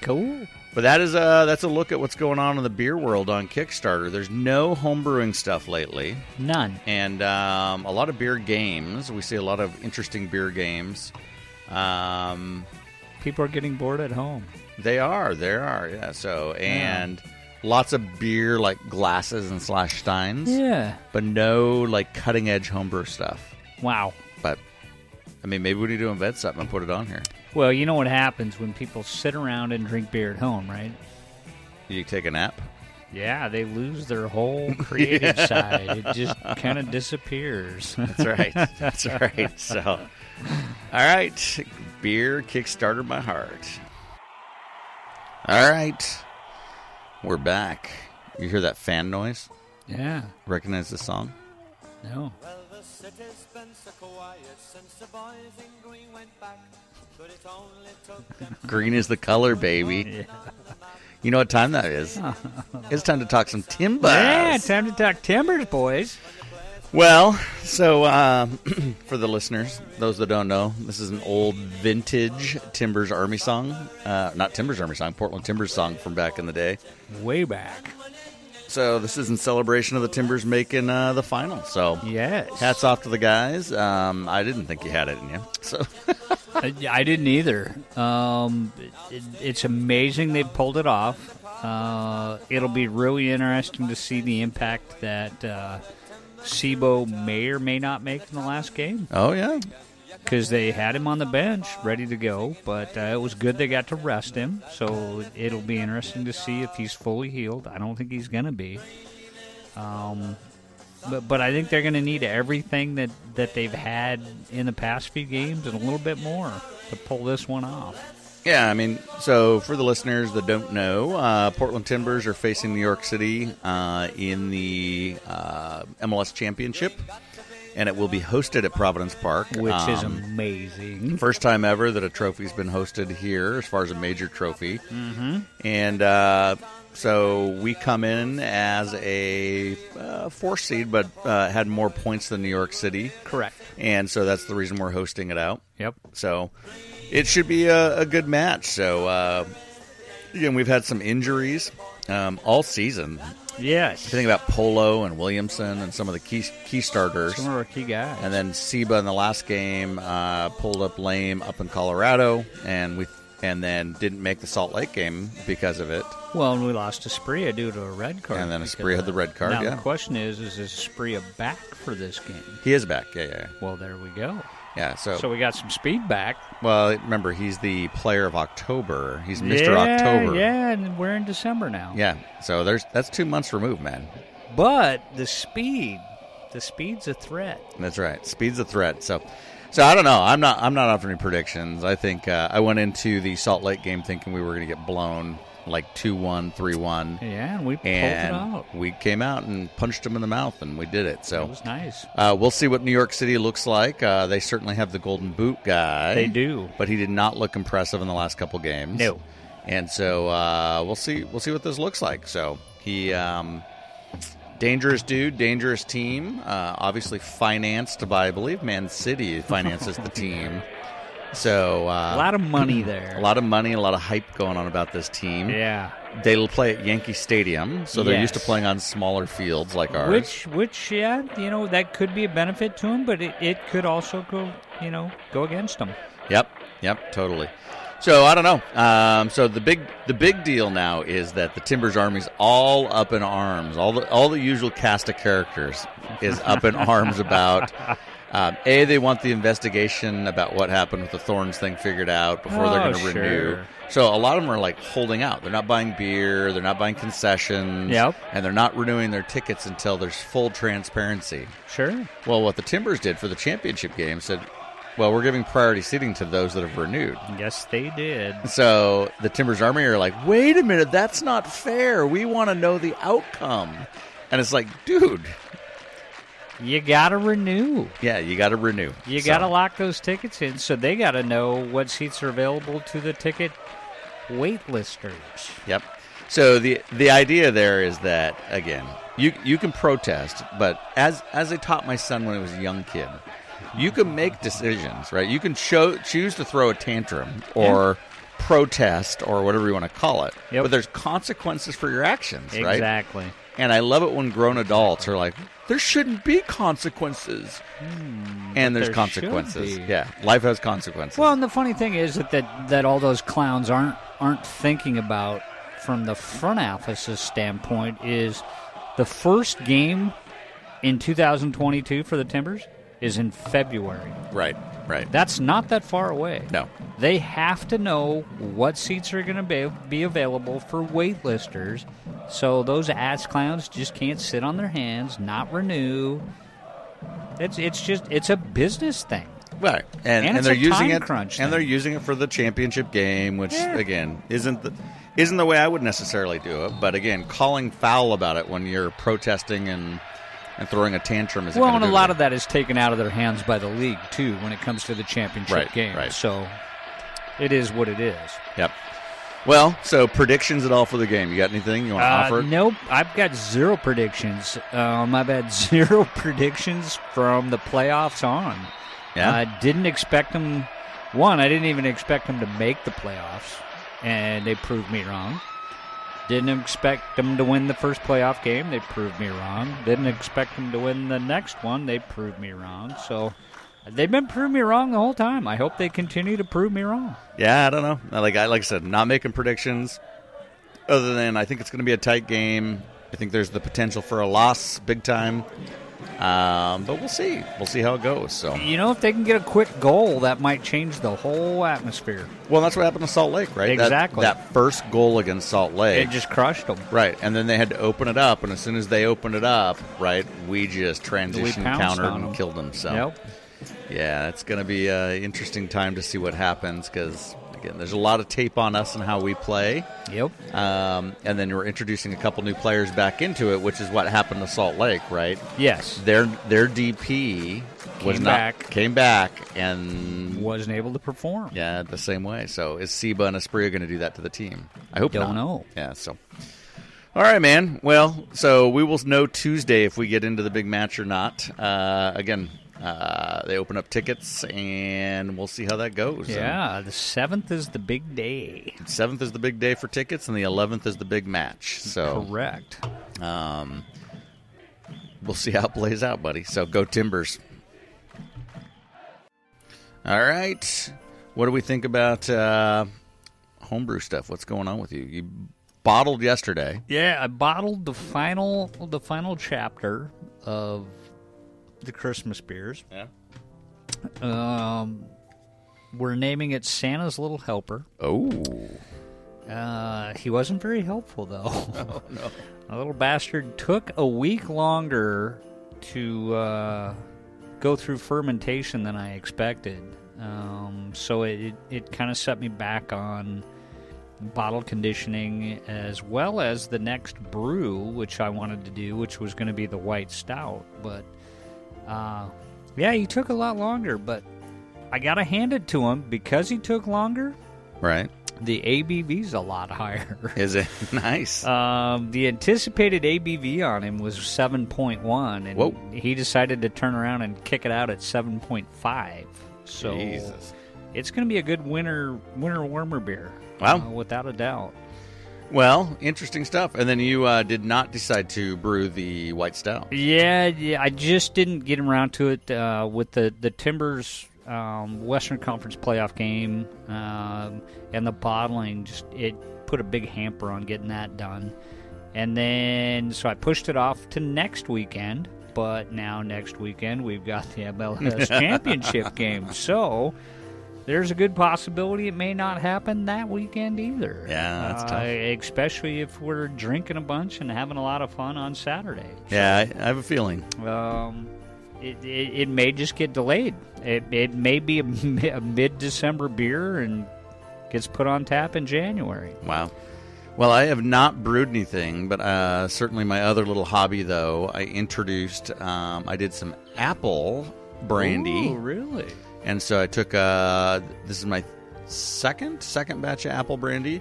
Cool. but that is a that's a look at what's going on in the beer world on Kickstarter. There's no homebrewing stuff lately, None. and um, a lot of beer games. We see a lot of interesting beer games. Um, people are getting bored at home. They are, they are, yeah. So and lots of beer like glasses and slash steins, Yeah. but no like cutting edge homebrew stuff. Wow. But I mean, maybe we need to invent something and put it on here. Well, you know what happens when people sit around and drink beer at home, right? You take a nap. Yeah, they lose their whole creative side. It just kind of disappears. That's right. That's right. So, all right, beer kickstarted my heart. All right, we're back. You hear that fan noise? yeah. Recognize the song? No. Well, the city's been so quiet since the boys in green went back. But it only took them Green is the color, baby. You know what time that is? it's time to talk some Timbers. Yeah, time to talk timbers, boys. Well, so um, for the listeners, those that don't know, this is an old vintage Timbers Army song. Uh, not Timbers Army song, Portland Timbers song from back in the day. Way back. So this is in celebration of the Timbers making uh, the final. So Yes. hats off to the guys. Um, I didn't think you had it in you. So I, I didn't either. Um, it, it's amazing they pulled it off. Uh, it'll be really interesting to see the impact that uh, Sibo may or may not make in the last game oh yeah, because they had him on the bench ready to go. But uh, it was good they got to rest him, so it'll be interesting to see if he's fully healed. I don't think he's going to be. Um, but but I think they're going to need everything that, that they've had in the past few games and a little bit more to pull this one off. Yeah. I mean, so for the listeners that don't know, uh, Portland Timbers are facing New York City uh, in the uh, MLS Championship, and it will be hosted at Providence Park, Which is Um, amazing. First time ever that a trophy's been hosted here, as far as a major trophy. Mm-hmm. And uh, so we come in as a uh, four seed, but uh, had more points than New York City. Correct. And so that's the reason we're hosting it out. Yep. So it should be a, a good match. So uh, again, we've had some injuries um, all season. Yes. You think about Polo and Williamson and some of the key key starters. Some of our key guys. And then Seba in the last game uh, pulled up lame up in Colorado, and we and then didn't make the Salt Lake game because of it. well, and we lost to Asprilla due to a red card. And then of had the red card, Now yeah. the question is, is Asprilla back for this game? He is back, yeah, yeah, Well, there we go. Yeah. So, So we got some speed back. well, remember he's the player of October. He's Mister yeah, October. Yeah, and we're in December now. yeah. So there's that's two months removed, man. But the speed, the speed's a threat. That's right. Speed's a threat. So, so I don't know. I'm not. I'm not offering predictions. I think uh, I went into the Salt Lake game thinking we were going to get blown like two one, three one. Yeah, and we pulled it out. we came out and punched him in the mouth, and we did it. So It was nice. uh, we'll see what New York City looks like. Uh, they certainly have the Golden Boot guy. They do. but he did not look impressive in the last couple games. No. and so uh, we'll see. We'll see what this looks like. So he. Um, Dangerous dude, dangerous team. Uh, obviously financed by, I believe, Man City finances the team. So uh, A lot of money there. a lot of money, a lot of hype going on about this team. Yeah. They'll play at Yankee Stadium, so they're used to playing on smaller fields like ours. Which, which, yeah, you know, that could be a benefit to them, but it, it could also go, you know, go against them. Yep, yep, totally. So I don't know. Um, so the big the big deal now is that the Timbers Army's all up in arms. All the all the usual cast of characters is up in arms about. Um, a, they want the investigation about what happened with the Thorns thing figured out before they're Oh, going to renew. sure. So a lot of them are like holding out. They're not buying beer. They're not buying concessions. Yep. And they're not renewing their tickets until there's full transparency. Sure. Well, what the Timbers did for the championship game said, well, we're giving priority seating to those that have renewed. Yes, they did. So the Timbers Army are like, wait a minute, that's not fair. We want to know the outcome. And it's like, dude, You got to renew. yeah, you got to renew. You So- got to lock those tickets in, so they got to know what seats are available to the ticket waitlisters. Yep. So the the idea there is that again, you you can protest, but as as I taught my son when he was a young kid, you can make decisions, right? You can show choose to throw a tantrum or protest or whatever you want to call it. Yep. But there's consequences for your actions, right? Exactly. And I love it when grown adults are like, there shouldn't be consequences. Hmm, and there's there consequences. Yeah, life has consequences. Well, and the funny thing is that, that that all those clowns aren't aren't thinking about from the front office's standpoint is the first game in 2022 for the Timbers is in February. right, right. That's not that far away. no. They have to know what seats are going to be, be available for waitlisters. So those ass clowns just can't sit on their hands, not renew. It's it's just it's a business thing. Right, and And and, it's they're a using it, crunch and they're using it for the championship game, which Yeah. again isn't the isn't the way I would necessarily do it. But again, calling foul about it when you're protesting and and throwing a tantrum is Well, and a lot of that is taken out of their hands by the league too when it comes to the championship Right, game. right. So it is what it is. Yep. Well, so predictions at all for the game? You got anything you want to Uh, offer? nope, I've got zero predictions. Um, I've had zero predictions from the playoffs on. Yeah? I didn't expect them. One, I didn't even expect them to make the playoffs, and they proved me wrong. Didn't expect them to win the first playoff game. They proved me wrong. Didn't expect them to win the next one. They proved me wrong. So they've been proving me wrong the whole time. I hope they continue to prove me wrong. Yeah, I don't know. Like I like I said, not making predictions. Other than I think it's going to be a tight game. I think there's the potential for a loss, big time. Um, but we'll see. We'll see how it goes. So, You know, if they can get a quick goal, that might change the whole atmosphere. well, that's what happened to Salt Lake, right? Exactly. That, first goal against Salt Lake, It just crushed them. right, and then they had to open it up, and as soon as they opened it up, right, we just transitioned, countered, and them. killed them. So, Yep. Yeah, it's going to be an interesting time to see what happens because, again, there's a lot of tape on us and how we play. Yep. Um, and then we're introducing a couple new players back into it, which is what happened to Salt Lake, right? Yes. Their their DP was Came not back. came back and Wasn't able to perform. yeah, the same way. So is Seba and Asprilla going to do that to the team? I hope Don't not. know. Yeah. So. All right, man. Well, so we will know Tuesday if we get into the big match or not. Uh, again, uh, they open up tickets, and we'll see how that goes. Yeah, the seventh is the big day. Seventh is the big day for tickets, and the eleventh is the big match. So Correct. Um, we'll see how it plays out, buddy. So go Timbers. All right. What do we think about uh, homebrew stuff? What's going on with you? You bottled yesterday. Yeah, I bottled the final the final chapter of the Christmas beers. Yeah. Um, we're naming it Santa's Little Helper. Oh. Uh, he wasn't very helpful though. Oh no. A little bastard took a week longer to uh, go through fermentation than I expected. Um, so it, it, it kind of set me back on bottle conditioning as well as the next brew, which I wanted to do, which was going to be the white stout. But uh, yeah, he took a lot longer, but I got to hand it to him because he took longer. Right. The ABV's a lot higher. Is it nice? Um, the anticipated ABV on him was 7.1, and Whoa. he decided to turn around and kick it out at 7.5. So Jesus. it's going to be a good winter winter warmer beer. Wow. uh, without a doubt. Well, interesting stuff. And then you uh, did not decide to brew the white stout. Yeah, yeah. I just didn't get around to it uh, with the the Timbers um, Western Conference playoff game um, and the bottling. Just it put a big hamper on getting that done, and then so I pushed it off to next weekend. But now next weekend we've got the MLS championship game, so there's a good possibility it may not happen that weekend either. Yeah, that's Uh, tough. Especially if we're drinking a bunch and having a lot of fun on Saturday. Yeah, I, I have a feeling. Um, it, it, it may just get delayed. It, it may be a, a mid December beer and gets put on tap in January. Wow. Well, I have not brewed anything, but uh, certainly my other little hobby, though, I introduced. Um, I did some apple brandy, Oh, really? And so I took. Uh, this is my second second batch of apple brandy,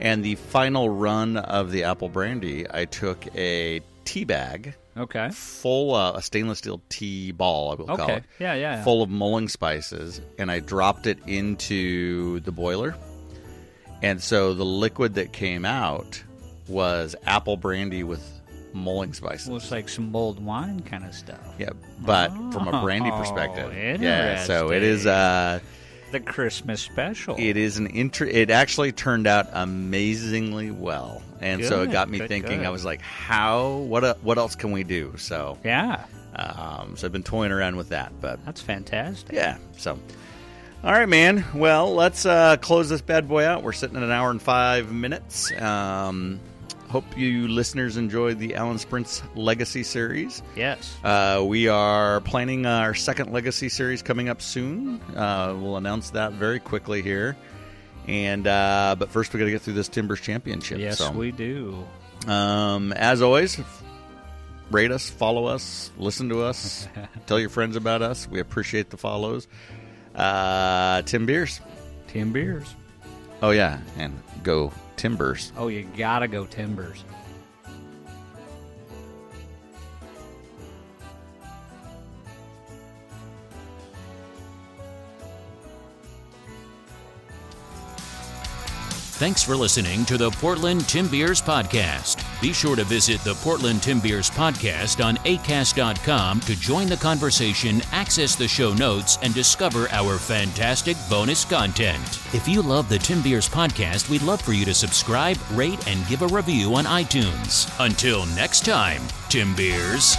and the final run of the apple brandy, I took a tea bag Okay. full, uh, a stainless steel tea ball, I will call Okay. it, Yeah, yeah. yeah. full of mulling spices, and I dropped it into the boiler. And so the liquid that came out was apple brandy with mulling spices. Looks like some mulled wine kind of stuff. Yeah, but from a brandy Oh, perspective, yeah. So it is. Uh, The Christmas special. it is an inter. It actually turned out amazingly well, and so it got me good, thinking. good. I was like, how? What? uh, What else can we do? So, yeah, um, so I've been toying around with that, but that's fantastic. yeah. So, all right, man. Well, let's uh, close this bad boy out. We're sitting at an hour and five minutes. Um, hope you listeners enjoyed the Alan Sprints Legacy series. Yes. Uh, we are planning our second Legacy series coming up soon. Uh, we'll announce that very quickly here. And uh, but first, we got to get through this Timbers Championship. Yes, so, we do. um, as always, rate us, follow us, listen to us, tell your friends about us. We appreciate the follows. Uh, Timbeers. Tim Beers. Oh yeah, and go Timbers. Oh, you gotta go Timbers. Thanks for listening to the Portland Timbeers Podcast. Be sure to visit the Portland Timbeers Podcast on acast.com to join the conversation, access the show notes, and discover our fantastic bonus content. If you love the Timbeers Podcast, we'd love for you to subscribe, rate, and give a review on iTunes. Until next time, Timbeers.